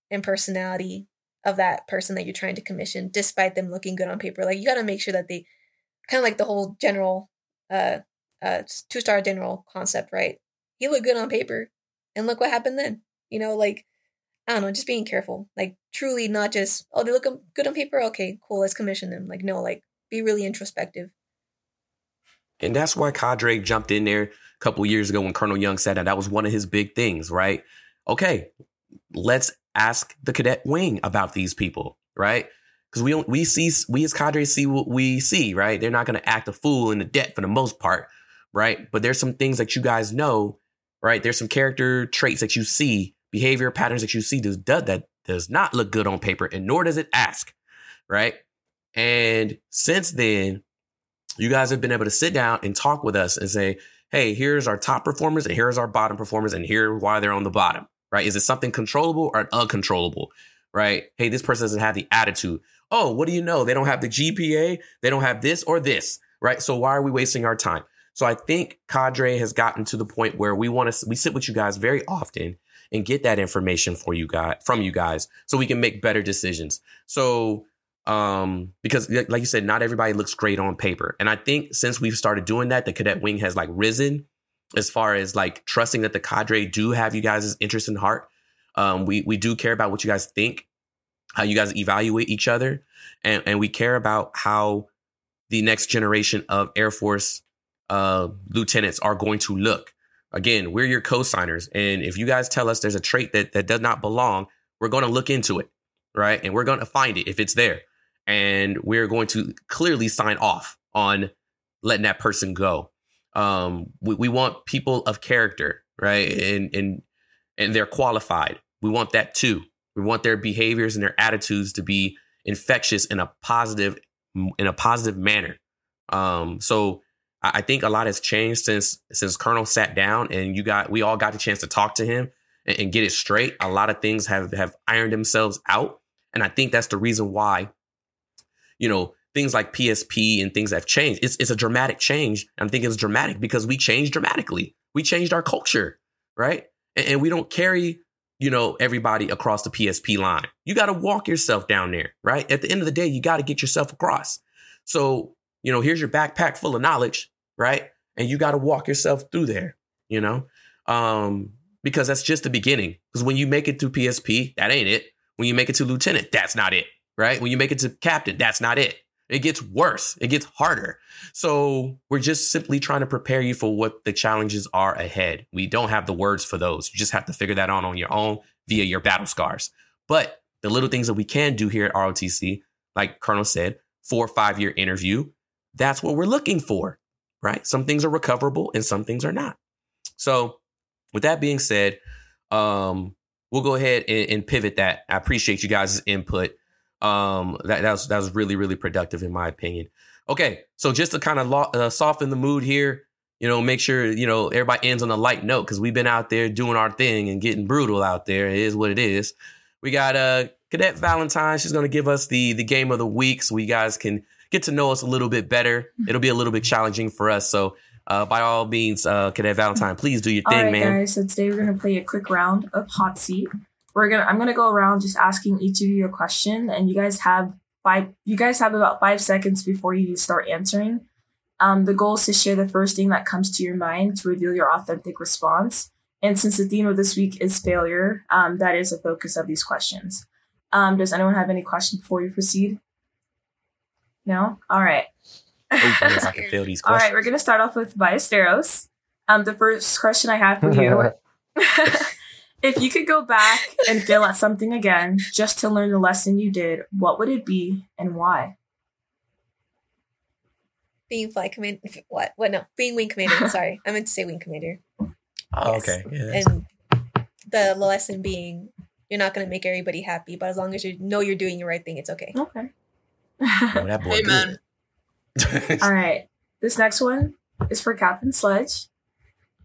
and personality of that person that you're trying to commission, despite them looking good on paper. Like you got to make sure that they kind of like the whole general, uh, uh, two star general concept, right? He looked good on paper, and look what happened then. You know, like I don't know, just being careful. Like truly, not just oh they look good on paper. Okay, cool, let's commission them. Like no, like be really introspective. And that's why Cadre jumped in there couple years ago when Colonel Young said that that was one of his big things, right? Okay, let's ask the cadet wing about these people, right? Because we don't, we see we as cadres see what we see, right? They're not going to act a fool in the Det for the most part, right? But there's some things that you guys know, right? There's some character traits that you see, behavior patterns that you see does that does not look good on paper, and nor does it ask, right? And since then, you guys have been able to sit down and talk with us and say, hey, here's our top performers and here's our bottom performers, and here why they're on the bottom, right? Is it something controllable or uncontrollable, right? Hey, this person doesn't have the attitude. Oh, what do you know? They don't have the GPA, they don't have this or this, right? So why are we wasting our time? So I think Cadre has gotten to the point where we want to we sit with you guys very often and get that information for you guys from you guys so we can make better decisions. So um because like you said not everybody looks great on paper and i think since we've started doing that the cadet wing has like risen as far as like trusting that the cadre do have you guys' interest in heart. Um, we we do care about what you guys think, how you guys evaluate each other, and and we care about how the next generation of Air Force uh, lieutenants are going to look. Again, we're your co-signers, and if you guys tell us there's a trait that that does not belong, we're going to look into it, right? And we're going to find it if it's there, and we're going to clearly sign off on letting that person go. Um, we, we want people of character, right? And and and they're qualified. We want that too. We want their behaviors and their attitudes to be infectious in a positive in a positive manner. Um, so I, think a lot has changed since since Colonel sat down and you got we all got the chance to talk to him and, and get it straight. A lot of things have have ironed themselves out, and I think that's the reason why, you know, things like PSP and things have changed. It's, it's a dramatic change. I'm thinking it's dramatic because we changed dramatically. We changed our culture, right? And, and we don't carry, you know, everybody across the PSP line. You got to walk yourself down there, right? At the end of the day, you got to get yourself across. So, you know, here's your backpack full of knowledge, right? And you got to walk yourself through there, you know, um, because that's just the beginning. Because when you make it to PSP, that ain't it. When you make it to lieutenant, that's not it, right? When you make it to captain, that's not it it gets worse. It gets harder. So we're just simply trying to prepare you for what the challenges are ahead. We don't have the words for those. You just have to figure that out on your own via your battle scars. But the little things that we can do here at ROTC, like Colonel said, four or five year interview, that's what we're looking for, right? Some things are recoverable and some things are not. So with that being said, um, we'll go ahead and, and pivot that. I appreciate you guys' input. Um, that, that was that was really really productive in my opinion. Okay, so just to kind of lo- uh, soften the mood here, you know, make sure you know everybody ends on a light note because we've been out there doing our thing and getting brutal out there. It is what it is. We got uh Cadet Valentine. She's going to give us the the game of the week, so you guys can get to know us a little bit better. It'll be a little bit challenging for us, so. Uh, by all means, uh, Cadet Valentine, please do your thing, all right, man. guys. So today we're gonna play a quick round of hot seat we're gonna i'm gonna go around just asking each of you a question and you guys have five you guys have about five seconds before you start answering. Um, the goal is to share the first thing that comes to your mind to reveal your authentic response. And since the theme of this week is failure um, that is the focus of these questions. Um, does anyone have any questions before we proceed? No? All right. Oh, I guess I can fail these all right we're gonna start off with Ballesteros. um, the first question i have for you If you could go back and fail at something again just to learn the lesson you did, what would it be and why? being flight commander. What? What? No, being wing commander. Sorry, I meant to say wing commander. Oh, Yes. okay. Yeah, And the lesson being, you're not going to make everybody happy, but as long as you know you're doing the right thing, it's okay. Okay. oh, that boy Amen. All right. This next one is for Captain Sledge.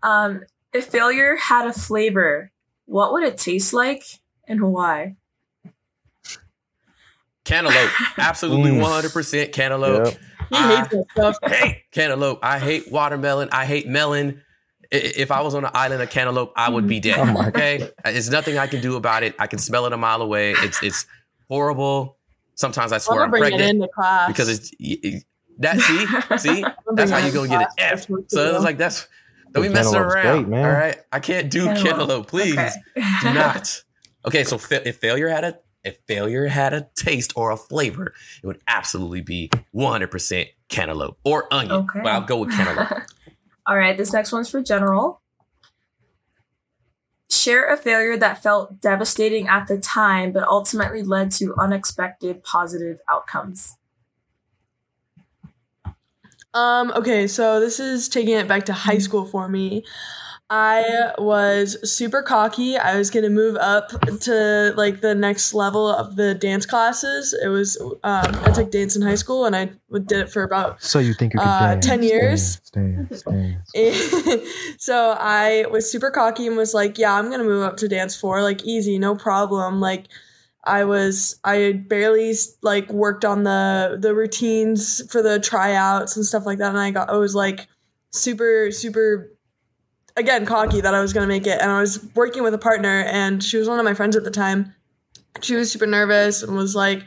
Um, if failure had a flavor, what would it taste like and why? cantaloupe. Absolutely Mm. 100% cantaloupe. Yep. He I hates that stuff. hate cantaloupe. I hate watermelon. I hate melon. If I was on an island of cantaloupe, I would be dead. Oh okay, there's nothing I can do about it. I can smell it a mile away. It's it's horrible. Sometimes I I'm swear I'm bring it pregnant into class because it's y- y- that. See, see, that's how you into gonna get an class. F. That's So it's like that's don't be messing around. great, man. All right, I can't do Cantaloupe. cantaloupe. Please Okay. do not. Okay, so fa- if failure had a if failure had a taste or a flavor, it would absolutely be 100% cantaloupe or onion. Okay. But I'll go with cantaloupe. All right, this next one's for General. Share a failure that felt devastating at the time, but ultimately led to unexpected positive outcomes. Um, okay, so this is taking it back to high school for me. I was super cocky. I was gonna move up to like the next level of the dance classes. It was um, I took dance in high school, and I did it for about So you think you can Uh, dance, 10 years. Dance, dance, so I was super cocky and was like, "Yeah, I'm gonna move up to dance four, like easy, no problem." Like I was, I barely like worked on the the routines for the tryouts and stuff like that, and I got, I was like super, super, again cocky that I was gonna make it, and I was working with a partner, and she was one of my friends at the time. She was super nervous and was like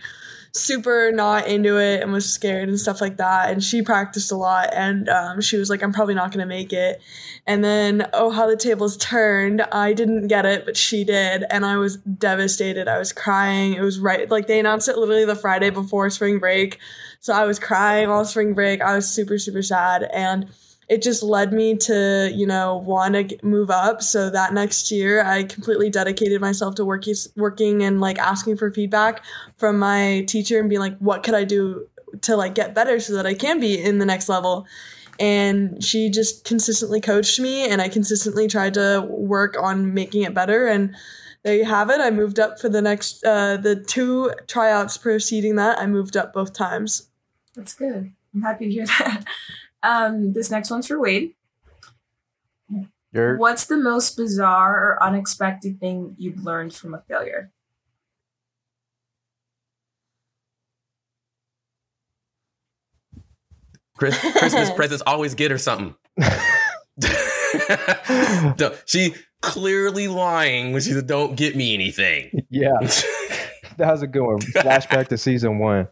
super not into it and was scared and stuff like that. And she practiced a lot and um, she was like, I'm probably not going to make it. And then, oh, how the tables turned. I didn't get it, but she did. And I was devastated. I was crying. It was right, like they announced it literally the Friday before spring break. So I was crying all spring break. I was super, super sad. And it just led me to you know want to move up. So that next year i completely dedicated myself to working working and like asking for feedback from my teacher and being like what could i do to like get better so that i can be in the next level? And she just consistently coached me and i consistently tried to work on making it better. And there you have it. I moved up for the next uh the two tryouts preceding that i moved up both times. That's good. I'm happy to hear that. Um, this next one's for Wade. You're What's the most bizarre or unexpected thing you've learned from a failure? Chris, Christmas presents always get her something. No, she clearly lying when she said, "Don't get me anything." yeah. that was a good one. Flashback to season one.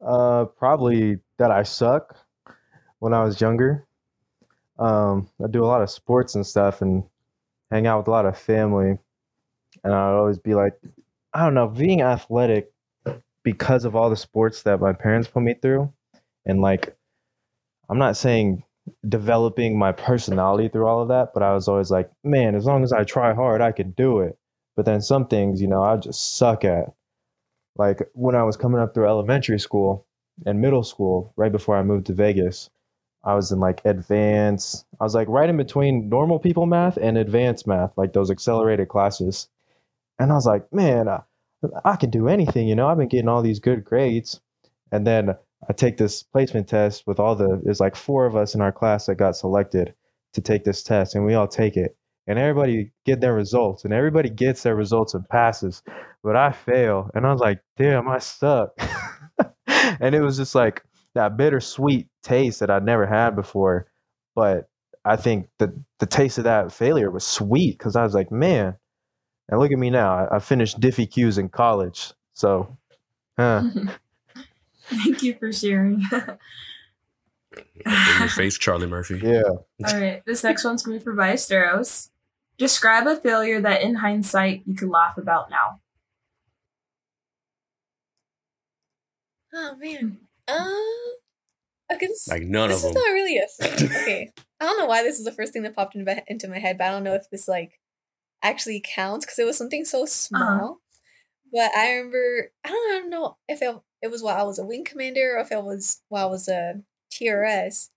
Uh, probably that I suck when I was younger. Um, I do a lot of sports and stuff and hang out with a lot of family. And I'd always be like, I don't know, being athletic because of all the sports that my parents put me through. And like, I'm not saying developing my personality through all of that, but I was always like, man, as long as I try hard, I can do it. But then some things, you know, I just suck at. Like when I was coming up through elementary school and middle school, right before I moved to Vegas, I was in like advanced, I was like right in between normal people math and advanced math, like those accelerated classes. And I was like, man, I, I can do anything, you know, I've been getting all these good grades. And then I take this placement test with all the, there's like four of us in our class that got selected to take this test, and we all take it and everybody get their results and everybody gets their results and passes but i fail and i was like damn i suck and it was just like that bittersweet taste that i'd never had before but i think that the taste of that failure was sweet because i was like man and look at me now i, I finished diffie q's in college so huh. Thank you for sharing. In your face, Charlie Murphy. yeah All right, this next one's coming from Ballesteros. Describe a failure that, in hindsight, you could laugh about now. Oh man. Um. Okay, this, Like none this of is not really a thing. Okay. I don't know why this is the first thing that popped into my, into my head, but I don't know if this like actually counts because it was something so small. But I remember I don't, I don't know if it, it was while I was a wing commander or if it was while I was a TRS,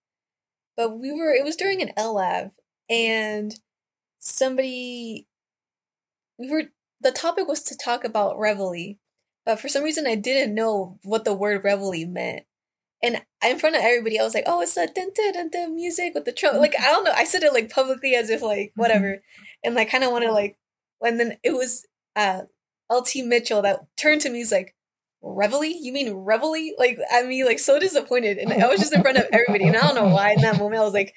but we were it was during an LLAB and somebody we were the topic was to talk about reveille, but for some reason I didn't know what the word reveille meant. And in front of everybody, I was like, "Oh, it's the dun dun dun dun music with the trumpet." Like I don't know, I said it like publicly as if like whatever, and like kind of want to like. And then it was uh LT Mitchell that turned to me. He's like, reveille? You mean reveille? Like I mean, like so disappointed, and I was just in front of everybody, and I don't know why in that moment I was like,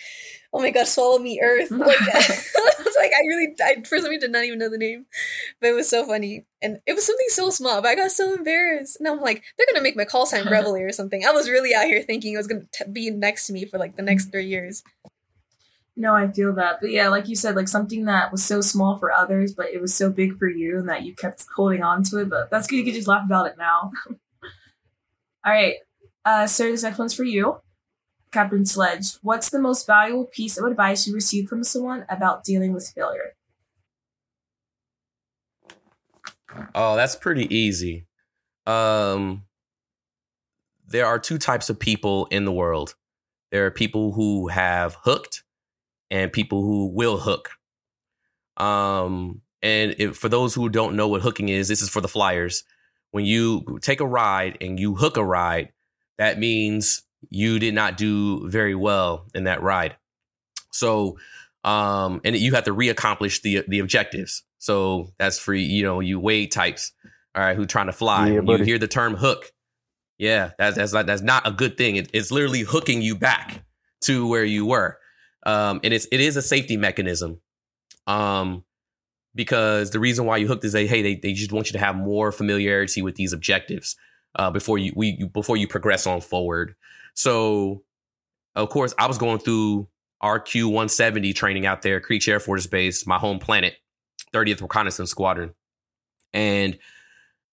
"Oh my god, swallow me, Earth!" Like I was like, I really, I for some reason did not even know the name, but it was so funny, and it was something so small, but I got so embarrassed, and I'm like, they're gonna make my call sign reveille or something. I was really out here thinking it was gonna be next to me for like the next three years. No, I feel that. But yeah, like you said, like something that was so small for others, but it was so big for you and that you kept holding on to it. But that's good. You can just laugh about it now. All right. Uh, sir, this next one's for you. Captain Sledge, what's the most valuable piece of advice you received from someone about dealing with failure? Oh, that's pretty easy. Um, there are two types of people in the world. There are people who have hooked and people who will hook. Um, and if, for those who don't know what hooking is, this is for the flyers. When you take a ride and you hook a ride, that means you did not do very well in that ride. So, um, and you have to reaccomplish the the objectives. So that's for you know you wade types, all right, who trying to fly. Yeah, you hear the term hook, yeah, that's that's not, that's not a good thing. It, it's literally hooking you back to where you were, um, and it's it is a safety mechanism, um, because the reason why you hooked is they hey they they just want you to have more familiarity with these objectives uh, before you we you, before you progress on forward. So, of course, I was going through RQ 170 training out there, Creech Air Force Base, my home planet, 30th Reconnaissance Squadron. And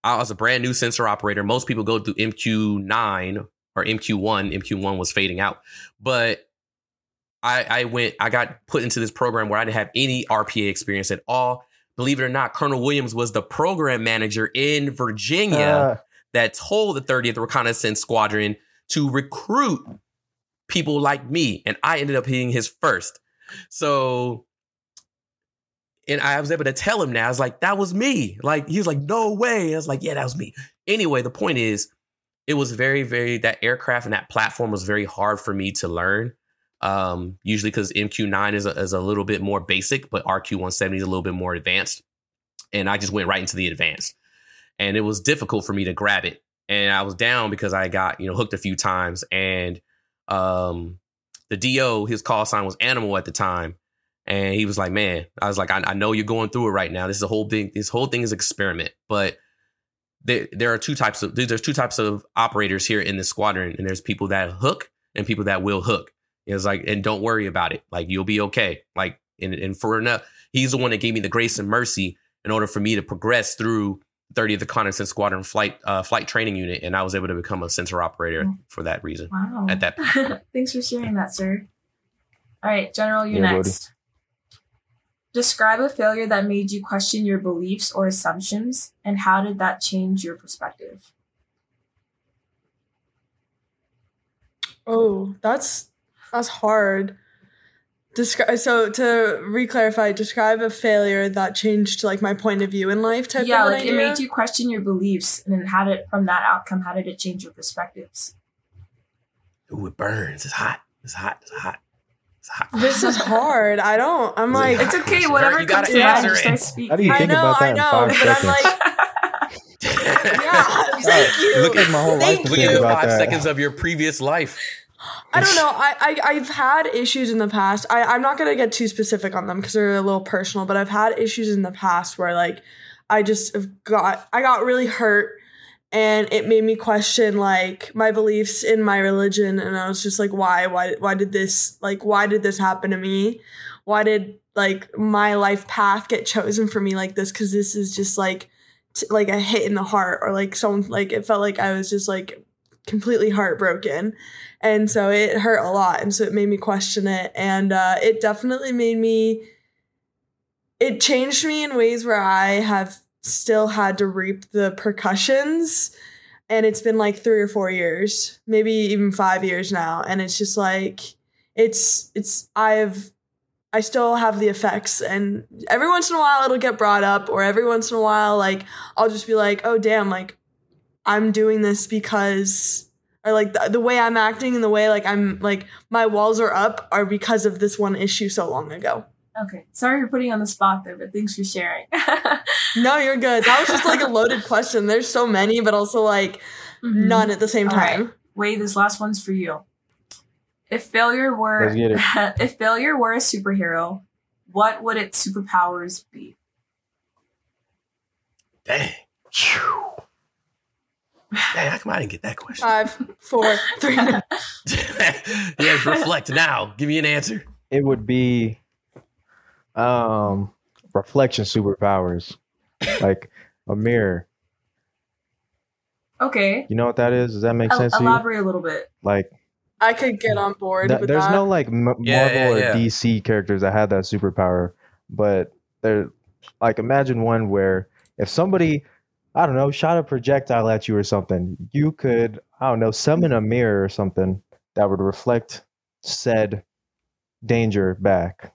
I was a brand new sensor operator. Most people go through MQ9 or MQ1. MQ1 was fading out. But I, I went, I got put into this program where I didn't have any RPA experience at all. Believe it or not, Colonel Williams was the program manager in Virginia Uh, that told the 30th Reconnaissance Squadron to recruit people like me. And I ended up being his first. So, and I was able to tell him now, I was like, that was me. Like, he was like, no way. I was like, yeah, that was me. Anyway, the point is, it was very, very, that aircraft and that platform was very hard for me to learn. Um, usually because MQ9 is a, is a little bit more basic, but RQ 170 is a little bit more advanced. And I just went right into the advanced. And it was difficult for me to grab it and I was down because I got you know hooked a few times, and um, the Do his call sign was Animal at the time, and he was like, "Man," I was like, "I, I know you're going through it right now. This is a whole thing. This whole thing is experiment, but." There, there are two types of there's two types of operators here in the squadron, and there's people that hook and people that will hook. It's like, and don't worry about it. Like you'll be okay. Like, and, and for enough, he's the one that gave me the grace and mercy in order for me to progress through 30th Reconnaissance Squadron flight uh, flight training unit, and I was able to become a sensor operator Mm. for that reason. Wow. At that Thanks for sharing that, sir. All right, General, you're Yeah, buddy. next. Describe a failure that made you question your beliefs or assumptions, and how did that change your perspective? Oh, that's that's hard. Describe so to re-clarify, describe a failure that changed like my point of view in life type yeah, of an like it made you question your beliefs, and then how did from that outcome, how did it change your perspectives? Ooh, it burns. It's hot. It's hot. It's hot. It's hot. This is hard. I don't I'm like It's okay, Sir, whatever you comes gotta to mind, answer just it. start speaking. How do you I think know, about that I in know, five but I'm like yeah, thank you. Look at my whole life Thank to Look at the five that. seconds of your previous life. I don't know. I, I I've had issues in the past. I I'm not gonna get too specific on them because they're a little personal. But I've had issues in the past where like I just have got I got really hurt, and it made me question like my beliefs in my religion. And I was just like, why why why did this like why did this happen to me? Why did like my life path get chosen for me like this? Because this is just like t- like a hit in the heart or like someone like it felt like I was just like completely heartbroken and so it hurt a lot and so it made me question it. And uh, it definitely made me it changed me in ways where i have still had to reap the percussions. And it's been like three or four years, maybe even five years now, and it's just like it's it's I've I still have the effects, and every once in a while it'll get brought up, or every once in a while like I'll just be like, oh damn, like I'm doing this because. Or like the, the way I'm acting and the way like I'm like my walls are up are because of this one issue so long ago. Okay. Sorry for putting you on the spot there, but thanks for sharing. No, you're good. That was just like a loaded question. There's so many, but also like Mhm. none at the same All right. time. Wait, this last one's for you. If failure were Let's get it. if failure were a superhero, what would its superpowers be? Dang. Dang, how come I didn't get that question? Five, four, three. yes, reflect now. Give me an answer. It would be um reflection superpowers. Like a mirror. Okay. You know what that is? Does that make El- sense to you? elaborate a little bit. Like I could get on board th- with there's that. no like M- Yeah, Marvel yeah, or. DC characters that have that superpower, but they're like imagine one where if somebody I don't know shot a projectile at you or something, you could I don't know summon a mirror or something that would reflect said danger back.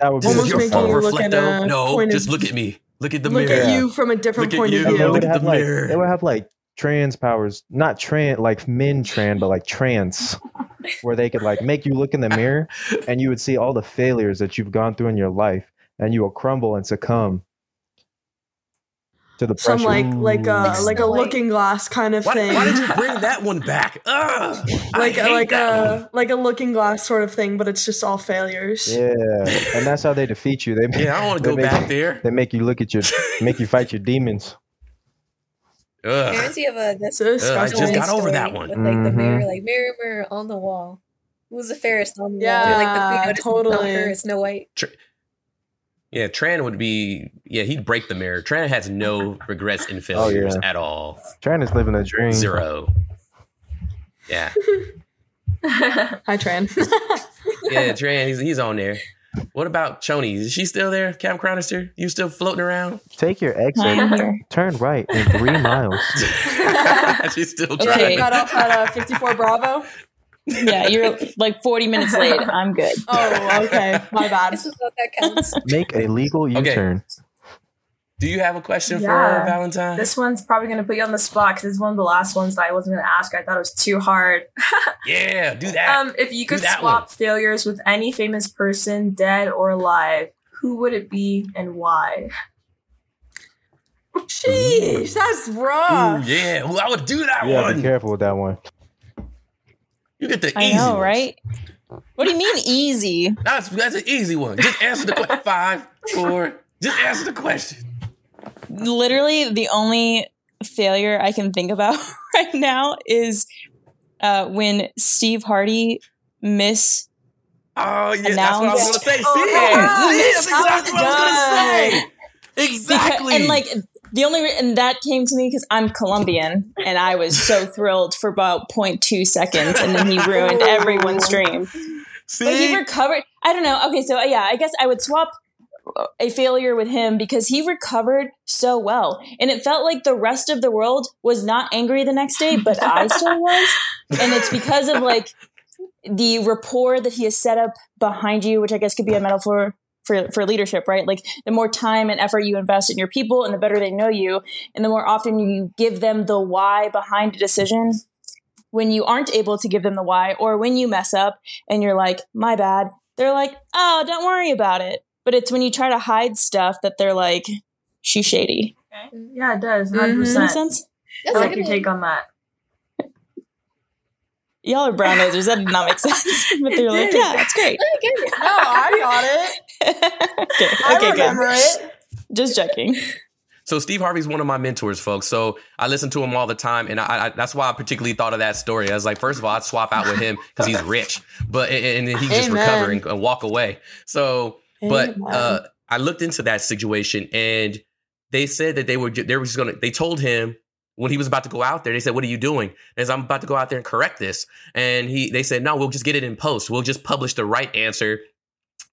That would Almost Does the your making phone you look reflect at a No, point of- just look at me. Look at the Look mirror. Look at you from a different Look at point you. of And they view. Look would at have the like mirror. they would have like trans powers, not trans like men trans, but like trans, where they could like make you look in the mirror and you would see all the failures that you've gone through in your life, and you will crumble and succumb to the Some pressure. like uh, like a Like like a looking glass kind of Why, thing. why did you bring that one back? Ugh, I like hate like that uh, one. like a looking glass sort of thing, but it's just all failures. yeah, and that's how they defeat you. They make, Yeah, I want to go make- back there. They make you look at your, make you fight your demons. Ugh. Parents, you have a this Ugh, I just got over that one. with like the Mhm. mirror, like mirror, mirror on the wall. Who's the fairest on the wall? Yeah, Like the queen totally. not her, it's Snow White. Yeah, Tran would be. Yeah, he'd break the mirror. Tran has no regrets in failures yeah. at all. Tran is living a dream. Zero. Yeah, Hi, Tran. yeah, Tran, he's, he's on there. What about Choni? Is she still there? Cam Cronister? You still floating around? Take your exit, turn right in three miles. She's still Okay. trying. Got off at uh, 54 Bravo. Yeah, you're like 40 minutes late. I'm good. Oh, okay. My bad. This is what that counts. Make a legal U-turn. Do you have a question Yeah. for Valentine? this one's probably gonna put you on the spot because it's one of the last ones that I wasn't gonna ask. I thought it was too hard. yeah, do that. Um, if you could that swap failures with any famous person, dead or alive, who would it be and why? Jeez, that's Ooh, rough. yeah, Ooh, I would do that Yeah, one. be careful with that one. You get the I easy know, ones. right? What do you mean easy? That's that's an easy one. Just answer the question. Five, four. Just answer the question. Literally, the only failure I can think about right now is uh, when Steve Harvey miss. Oh yeah, that's what I was gonna Announced. say. See, Oh, see, that's exactly what I was gonna say. Because, Exactly. and like the only re- and that came to me because I'm Colombian and I was so thrilled for about 0.2 seconds and then he ruined everyone's dream. But he recovered. I don't know. Okay, so uh, yeah, I guess I would swap a failure with him because he recovered so well. And it felt like the rest of the world was not angry the next day, but I still was. And it's because of like the rapport that he has set up behind you, which I guess could be a metaphor for, for leadership, right? Like the more time and effort you invest in your people and the better they know you, and the more often you give them the why behind a decision, when you aren't able to give them the why, or when you mess up and you're like, my bad, they're like, oh, don't worry about it. But it's when you try to hide stuff that they're like, she's shady. Yeah, it does. Mhm. 100 Make percent sense? That's I like like your take on that. Y'all are brown nosers. That did not make sense. but they're like, yeah, it's great. I get it. No, I got it. Okay, I okay, remember good. it. Just checking. So Steve Harvey's one of my mentors, folks. So I listen to him all the time, and I, I that's why I particularly thought of that story. I was like, first of all, I'd swap out with him because he's rich, but and, and he just Amen. recover and, and walk away. So, but uh, I looked into that situation, and they said that they were ju- they were just gonna. They told him when he was about to go out there, they said, "What are you doing?" As I'm about to go out there and correct this, and he they said, "No, we'll just get it in post. We'll just publish the right answer."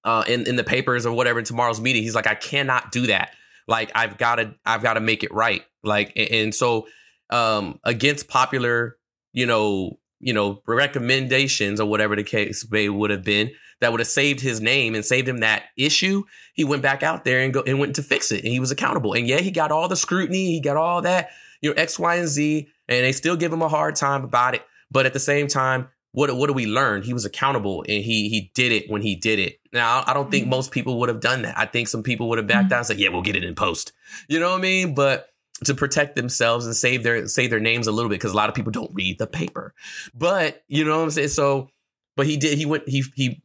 Uh, in, in the papers or whatever in tomorrow's meeting. He's like, I cannot do that. Like I've got to I've got to make it right. Like and, and so um against popular, you know, you know, recommendations or whatever the case may would have been that would have saved his name and saved him that issue. He went back out there and go and went to fix it and he was accountable. And yeah, he got all the scrutiny, he got all that, you know, X, Y, and Z, and they still give him a hard time about it. But at the same time, what what do we learn? He was accountable and he he did it when he did it. Now I don't think mm-hmm. most people would have done that. I think some people would have backed mm-hmm. down and said, "Yeah, we'll get it in post." You know what I mean? But to protect themselves and save their save their names a little bit because a lot of people don't read the paper. But you know what I'm saying? So, but he did. He went. He he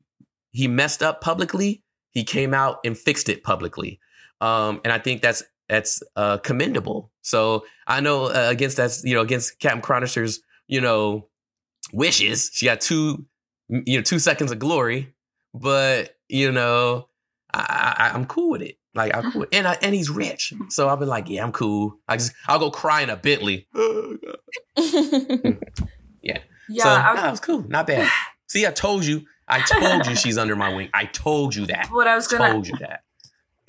he messed up publicly. He came out and fixed it publicly. Um, and I think that's that's uh, commendable. So I know uh, against that's you know against Captain Chronister's you know wishes, she got two you know two seconds of glory, but you know I, I, I'm cool with it. Like I'm cool, and I, and he's rich, so I'll be like, yeah, I'm cool. I just I'll go cry in a Bentley. yeah, yeah, so, I was, nah, it was cool, not bad. See, I told you, I told you she's under my wing. I told you that. What I was gonna told you that.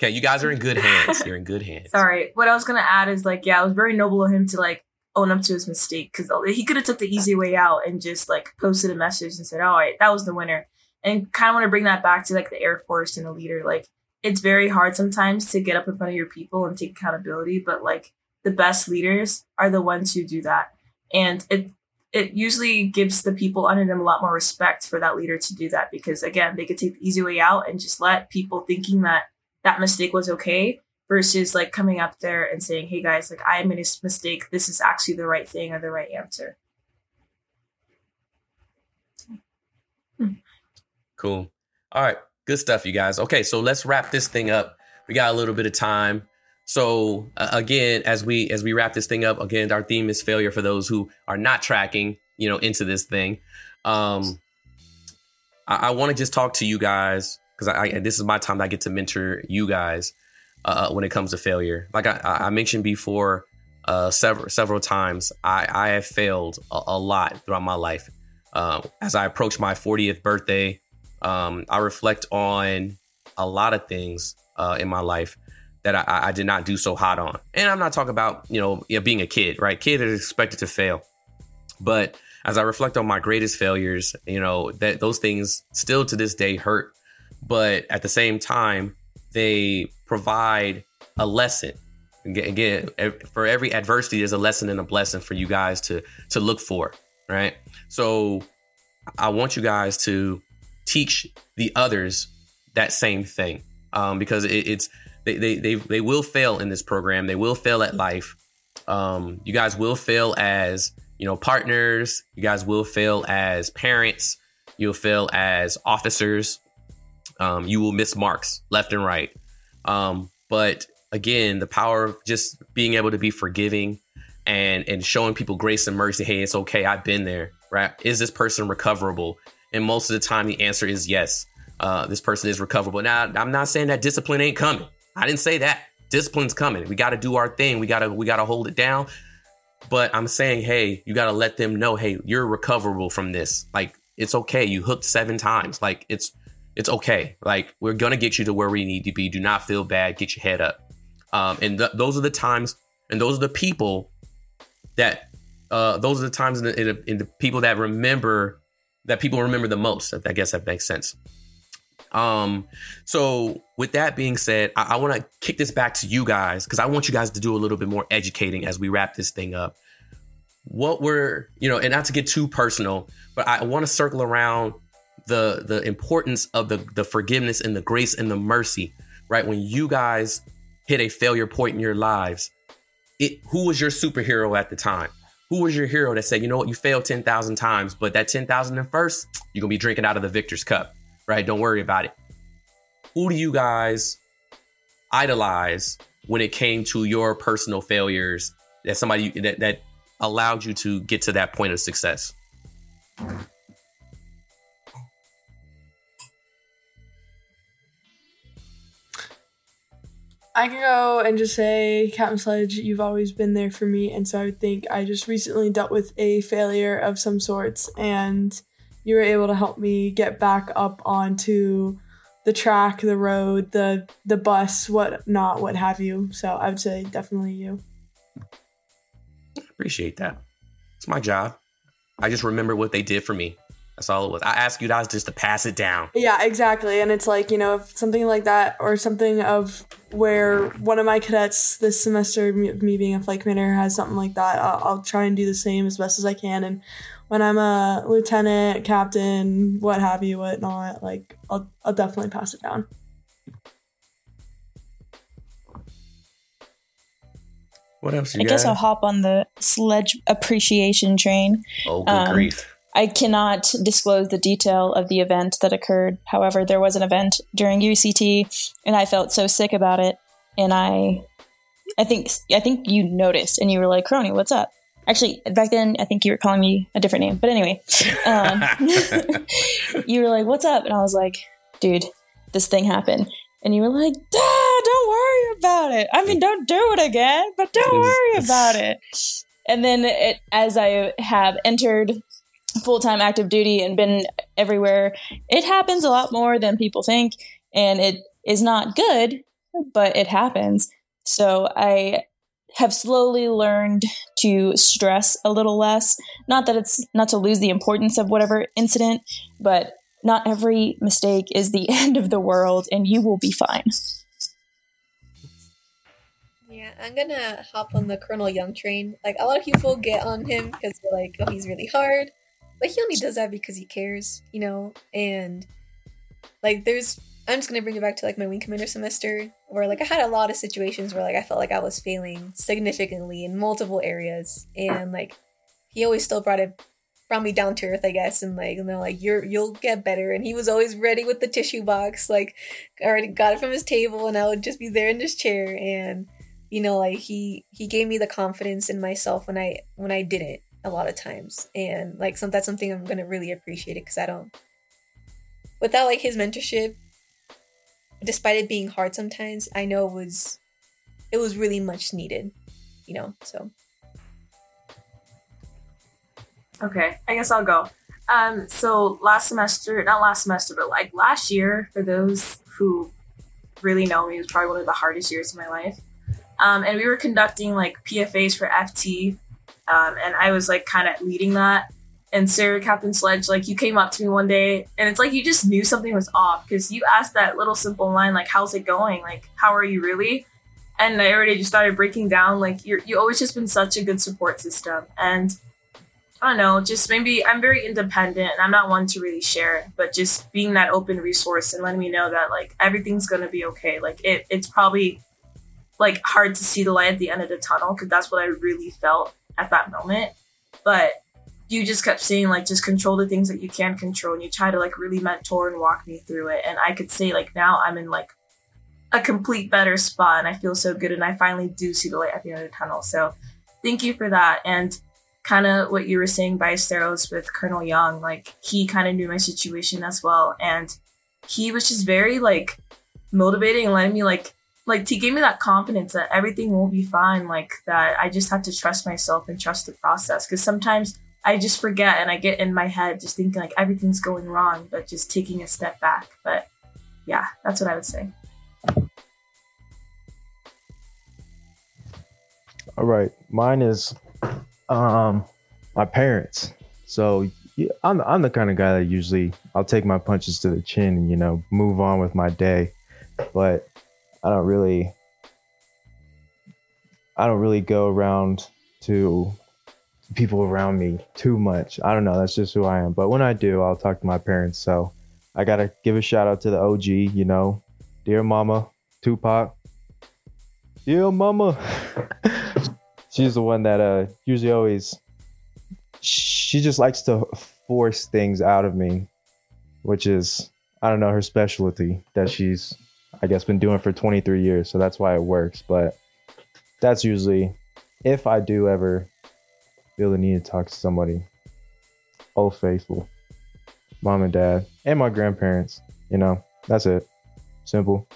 Okay, you guys are in good hands. You're in good hands. Sorry, what I was gonna add is like, yeah, it was very noble of him to like own up to his mistake because he could have took the easy way out and just like posted a message and said, "All right, that was the winner." And kind of want to bring that back to like the Air Force and the leader, like it's very hard sometimes to get up in front of your people and take accountability, but like the best leaders are the ones who do that. And it it usually gives the people under them a lot more respect for that leader to do that because again, they could take the easy way out and just let people thinking that that mistake was okay versus like coming up there and saying, "Hey guys, like I made a mistake. This is actually the right thing or the right answer." Cool. All right. Good stuff, you guys. Okay, so let's wrap this thing up. We got a little bit of time. So uh, again, as we as we wrap this thing up, again, our theme is failure for those who are not tracking, you know, into this thing. Um, I, I want to just talk to you guys because I, I, this is my time that I get to mentor you guys uh, when it comes to failure. Like I, I mentioned before, uh, several several times, I I have failed a, a lot throughout my life. Uh, as I approach my 40th birthday, um, I reflect on a lot of things uh, in my life that I, I, did not do so hot on. And I'm not talking about, you know, being a kid, right? Kid is expected to fail. But as I reflect on my greatest failures, you know, that those things still to this day hurt. But at the same time, they provide a lesson. Again, for every adversity, there's a lesson and a blessing for you guys to to look for, right? So I want you guys to teach the others that same thing um, because it, it's they, they they they will fail in this program. They will fail at life. Um, you guys will fail as you know partners. You guys will fail as parents. You'll fail as officers. Um, you will miss marks left and right. Um, but again, the power of just being able to be forgiving and and showing people grace and mercy. Hey, it's okay. I've been there. Right? Is this person recoverable? And most of the time, the answer is yes. Uh, this person is recoverable. Now, I'm not saying that discipline ain't coming. I didn't say that. Discipline's coming. We got to do our thing. We got to we got to hold it down. But I'm saying, hey, you got to let them know, hey, you're recoverable from this. Like it's okay. You hooked seven times. Like it's it's okay. Like we're gonna get you to where we need to be. Do not feel bad. Get your head up. Um, and th- those are the times, and those are the people that uh, those are the times in the, in the, in the people that remember that people remember the most. I guess that makes sense. Um, so with that being said, I, I want to kick this back to you guys because I want you guys to do a little bit more educating as we wrap this thing up. What were, you know, and not to get too personal, but I want to circle around the the importance of the the forgiveness and the grace and the mercy, right? When you guys hit a failure point in your lives, it who was your superhero at the time? Who was your hero that said, you know what, you failed 10,000 times, but that 10,000 and first, you're going to be drinking out of the victor's cup, right? Don't worry about it. Who do you guys idolize when it came to your personal failures that somebody that, that allowed you to get to that point of success? I can go and just say, Captain Sledge, you've always been there for me. And so I think I just recently dealt with a failure of some sorts, and you were able to help me get back up onto the track, the road, the the bus, what not, what have you. So I would say definitely you. Appreciate that. It's my job. I just remember what they did for me. That's all it was. I ask you guys just to pass it down. Yeah, exactly. And it's like, you know, if something like that or something of where one of my cadets this semester, me, me being a flight commander, has something like that, I'll, I'll try and do the same as best as I can. And when I'm a lieutenant, captain, what have you, whatnot, like, I'll, I'll definitely pass it down. What else you I guess got? I'll hop on the sledge appreciation train. oh, good um, grief. I cannot disclose the detail of the event that occurred. However, there was an event during UCT, and I felt so sick about it. And I, I think, I think you noticed, and you were like, "Crony, what's up?" Actually, back then, I think you were calling me a different name. But anyway, um, you were like, "What's up?" And I was like, "Dude, this thing happened." And you were like, "Ah, don't worry about it. I mean, don't do it again, but don't worry about it." And then, it, as I have entered full time active duty and been everywhere, it happens a lot more than people think, and it is not good, but it happens. So I have slowly learned to stress a little less. Not that it's not to lose the importance of whatever incident, but not every mistake is the end of the world, and you will be fine. Yeah, I'm gonna hop on the Colonel Young train. Like a lot of people get on him because they're like, "Oh, he's really hard," but he only does that because he cares, you know. And like, there's I'm just gonna bring it back to like my wing commander semester, where like I had a lot of situations where like I felt like I was failing significantly in multiple areas, and like he always still brought it brought me down to earth, I guess, and like and they're like you're you'll get better, and he was always ready with the tissue box, like I already got it from his table, and I would just be there in his chair, and you know like he he gave me the confidence in myself when I when I didn't a lot of times, and like some that's something I'm gonna really appreciate it because I don't without like his mentorship despite it being hard sometimes, I know it was it was really much needed, you know. So Okay, I guess I'll go. Um, so last semester, not last semester, but like last year, for those who really know me, it was probably one of the hardest years of my life. Um, and we were conducting like PFAs for FT, um, and I was like kind of leading that. And Sarah, Captain Sledge, like you came up to me one day, and it's like you just knew something was off because you asked that little simple line, like, "How's it going? Like, how are you really?" And I already just started breaking down. Like, you're you always just been such a good support system, and I don't know, just maybe I'm very independent and I'm not one to really share, but just being that open resource and letting me know that like everything's gonna be okay. Like it, it's probably like hard to see the light at the end of the tunnel because that's what I really felt at that moment. But you just kept saying like just control the things that you can control and you try to like really mentor and walk me through it. And I could say like now I'm in like a complete better spot and I feel so good and I finally do see the light at the end of the tunnel. So thank you for that. And kind of what you were saying by Steros with Colonel Young, like he kind of knew my situation as well. And he was just very like motivating and letting me like like he gave me that confidence that everything will be fine, like that I just have to trust myself and trust the process. Cause sometimes I just forget and I get in my head just thinking like everything's going wrong, but just taking a step back. But yeah, that's what I would say. All right, mine is um my parents. So I'm I'm the kind of guy that usually I'll take my punches to the chin and you know move on with my day, but I don't really I don't really go around to people around me too much. I don't know. That's just who I am. But when I do, I'll talk to my parents. So I gotta give a shout out to the OG. You know, dear mama, Tupac. Dear mama. She's the one that uh usually always. She just likes to force things out of me, which is I don't know her specialty that she's I guess been doing for 23 years. So that's why it works. But that's usually if I do ever feel the need to talk to somebody. Old faithful, mom and dad, and my grandparents. You know, that's it. Simple.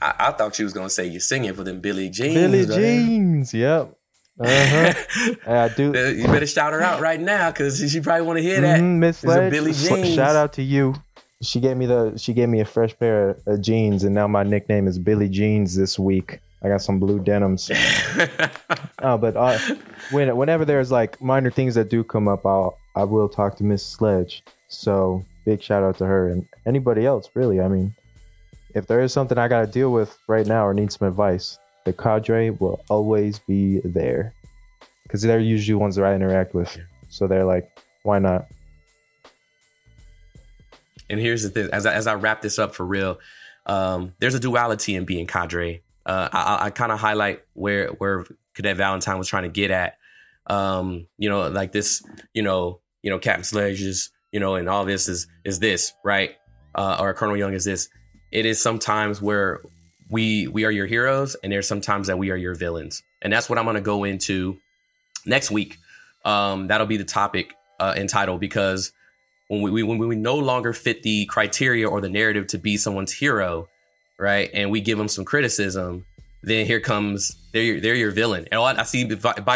I, I thought you was gonna say you're singing for them Billy Jeans. Billy man. Jeans. Yep. Uh-huh. I do. you better shout her out right now because she probably want to hear that. Mhm, Miss Sledge. Billy Jeans. Shout out to you. She gave me the she gave me a fresh pair of, of jeans, and now my nickname is Billy Jeans this week. I got some blue denims. uh, but uh, when whenever there's like minor things that do come up, I'll I will talk to Miss Sledge. So big shout out to her and anybody else really. I mean, if there is something I got to deal with right now or need some advice, the cadre will always be there because they're usually ones that I interact with. So they're like, why not? And here's the thing: as I, as I wrap this up for real, um, there's a duality in being cadre. Uh, I, I kind of highlight where where Cadet Valentine was trying to get at. Um, you know, like this, you know, you know, Captain Sledge is, you know, and all this is is this right, uh, or Colonel Young is this. It is sometimes where we we are your heroes, and there's sometimes that we are your villains, and that's what I'm going to go into next week. Um, that'll be the topic uh, entitled because when we, when we no longer fit the criteria or the narrative to be someone's hero, right? And we give them some criticism, then here comes they're your, they're your villain. And I see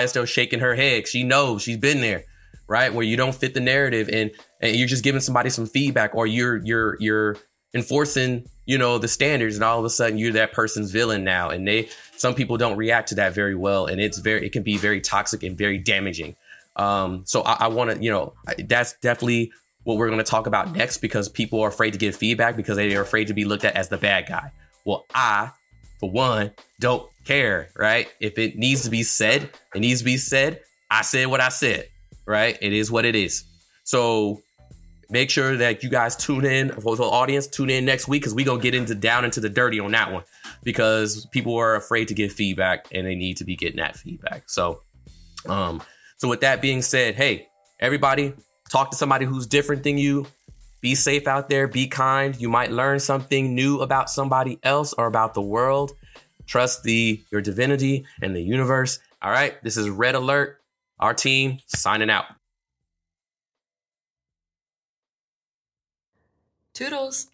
still shaking her head. She knows she's been there, right? Where you don't fit the narrative and and you're just giving somebody some feedback, or you're you're you're enforcing you know the standards, and all of a sudden you're that person's villain now. And they some people don't react to that very well, and it's very it can be very toxic and very damaging. Um, so I, I want to you know that's definitely what we're going to talk about next because people are afraid to give feedback because they are afraid to be looked at as the bad guy. Well, I, for one, don't care, right? If it needs to be said, it needs to be said. I said what I said, right? It is what it is. So make sure that you guys tune in for the audience, tune in next week because we're going to get into down into the dirty on that one because people are afraid to give feedback and they need to be getting that feedback. So, um, so with that being said, hey, everybody, Talk to somebody who's different than you. Be safe out there. Be kind. You might learn something new about somebody else or about the world. Trust the your divinity and the universe. All right. This is Red Alert. Our team signing out. Toodles.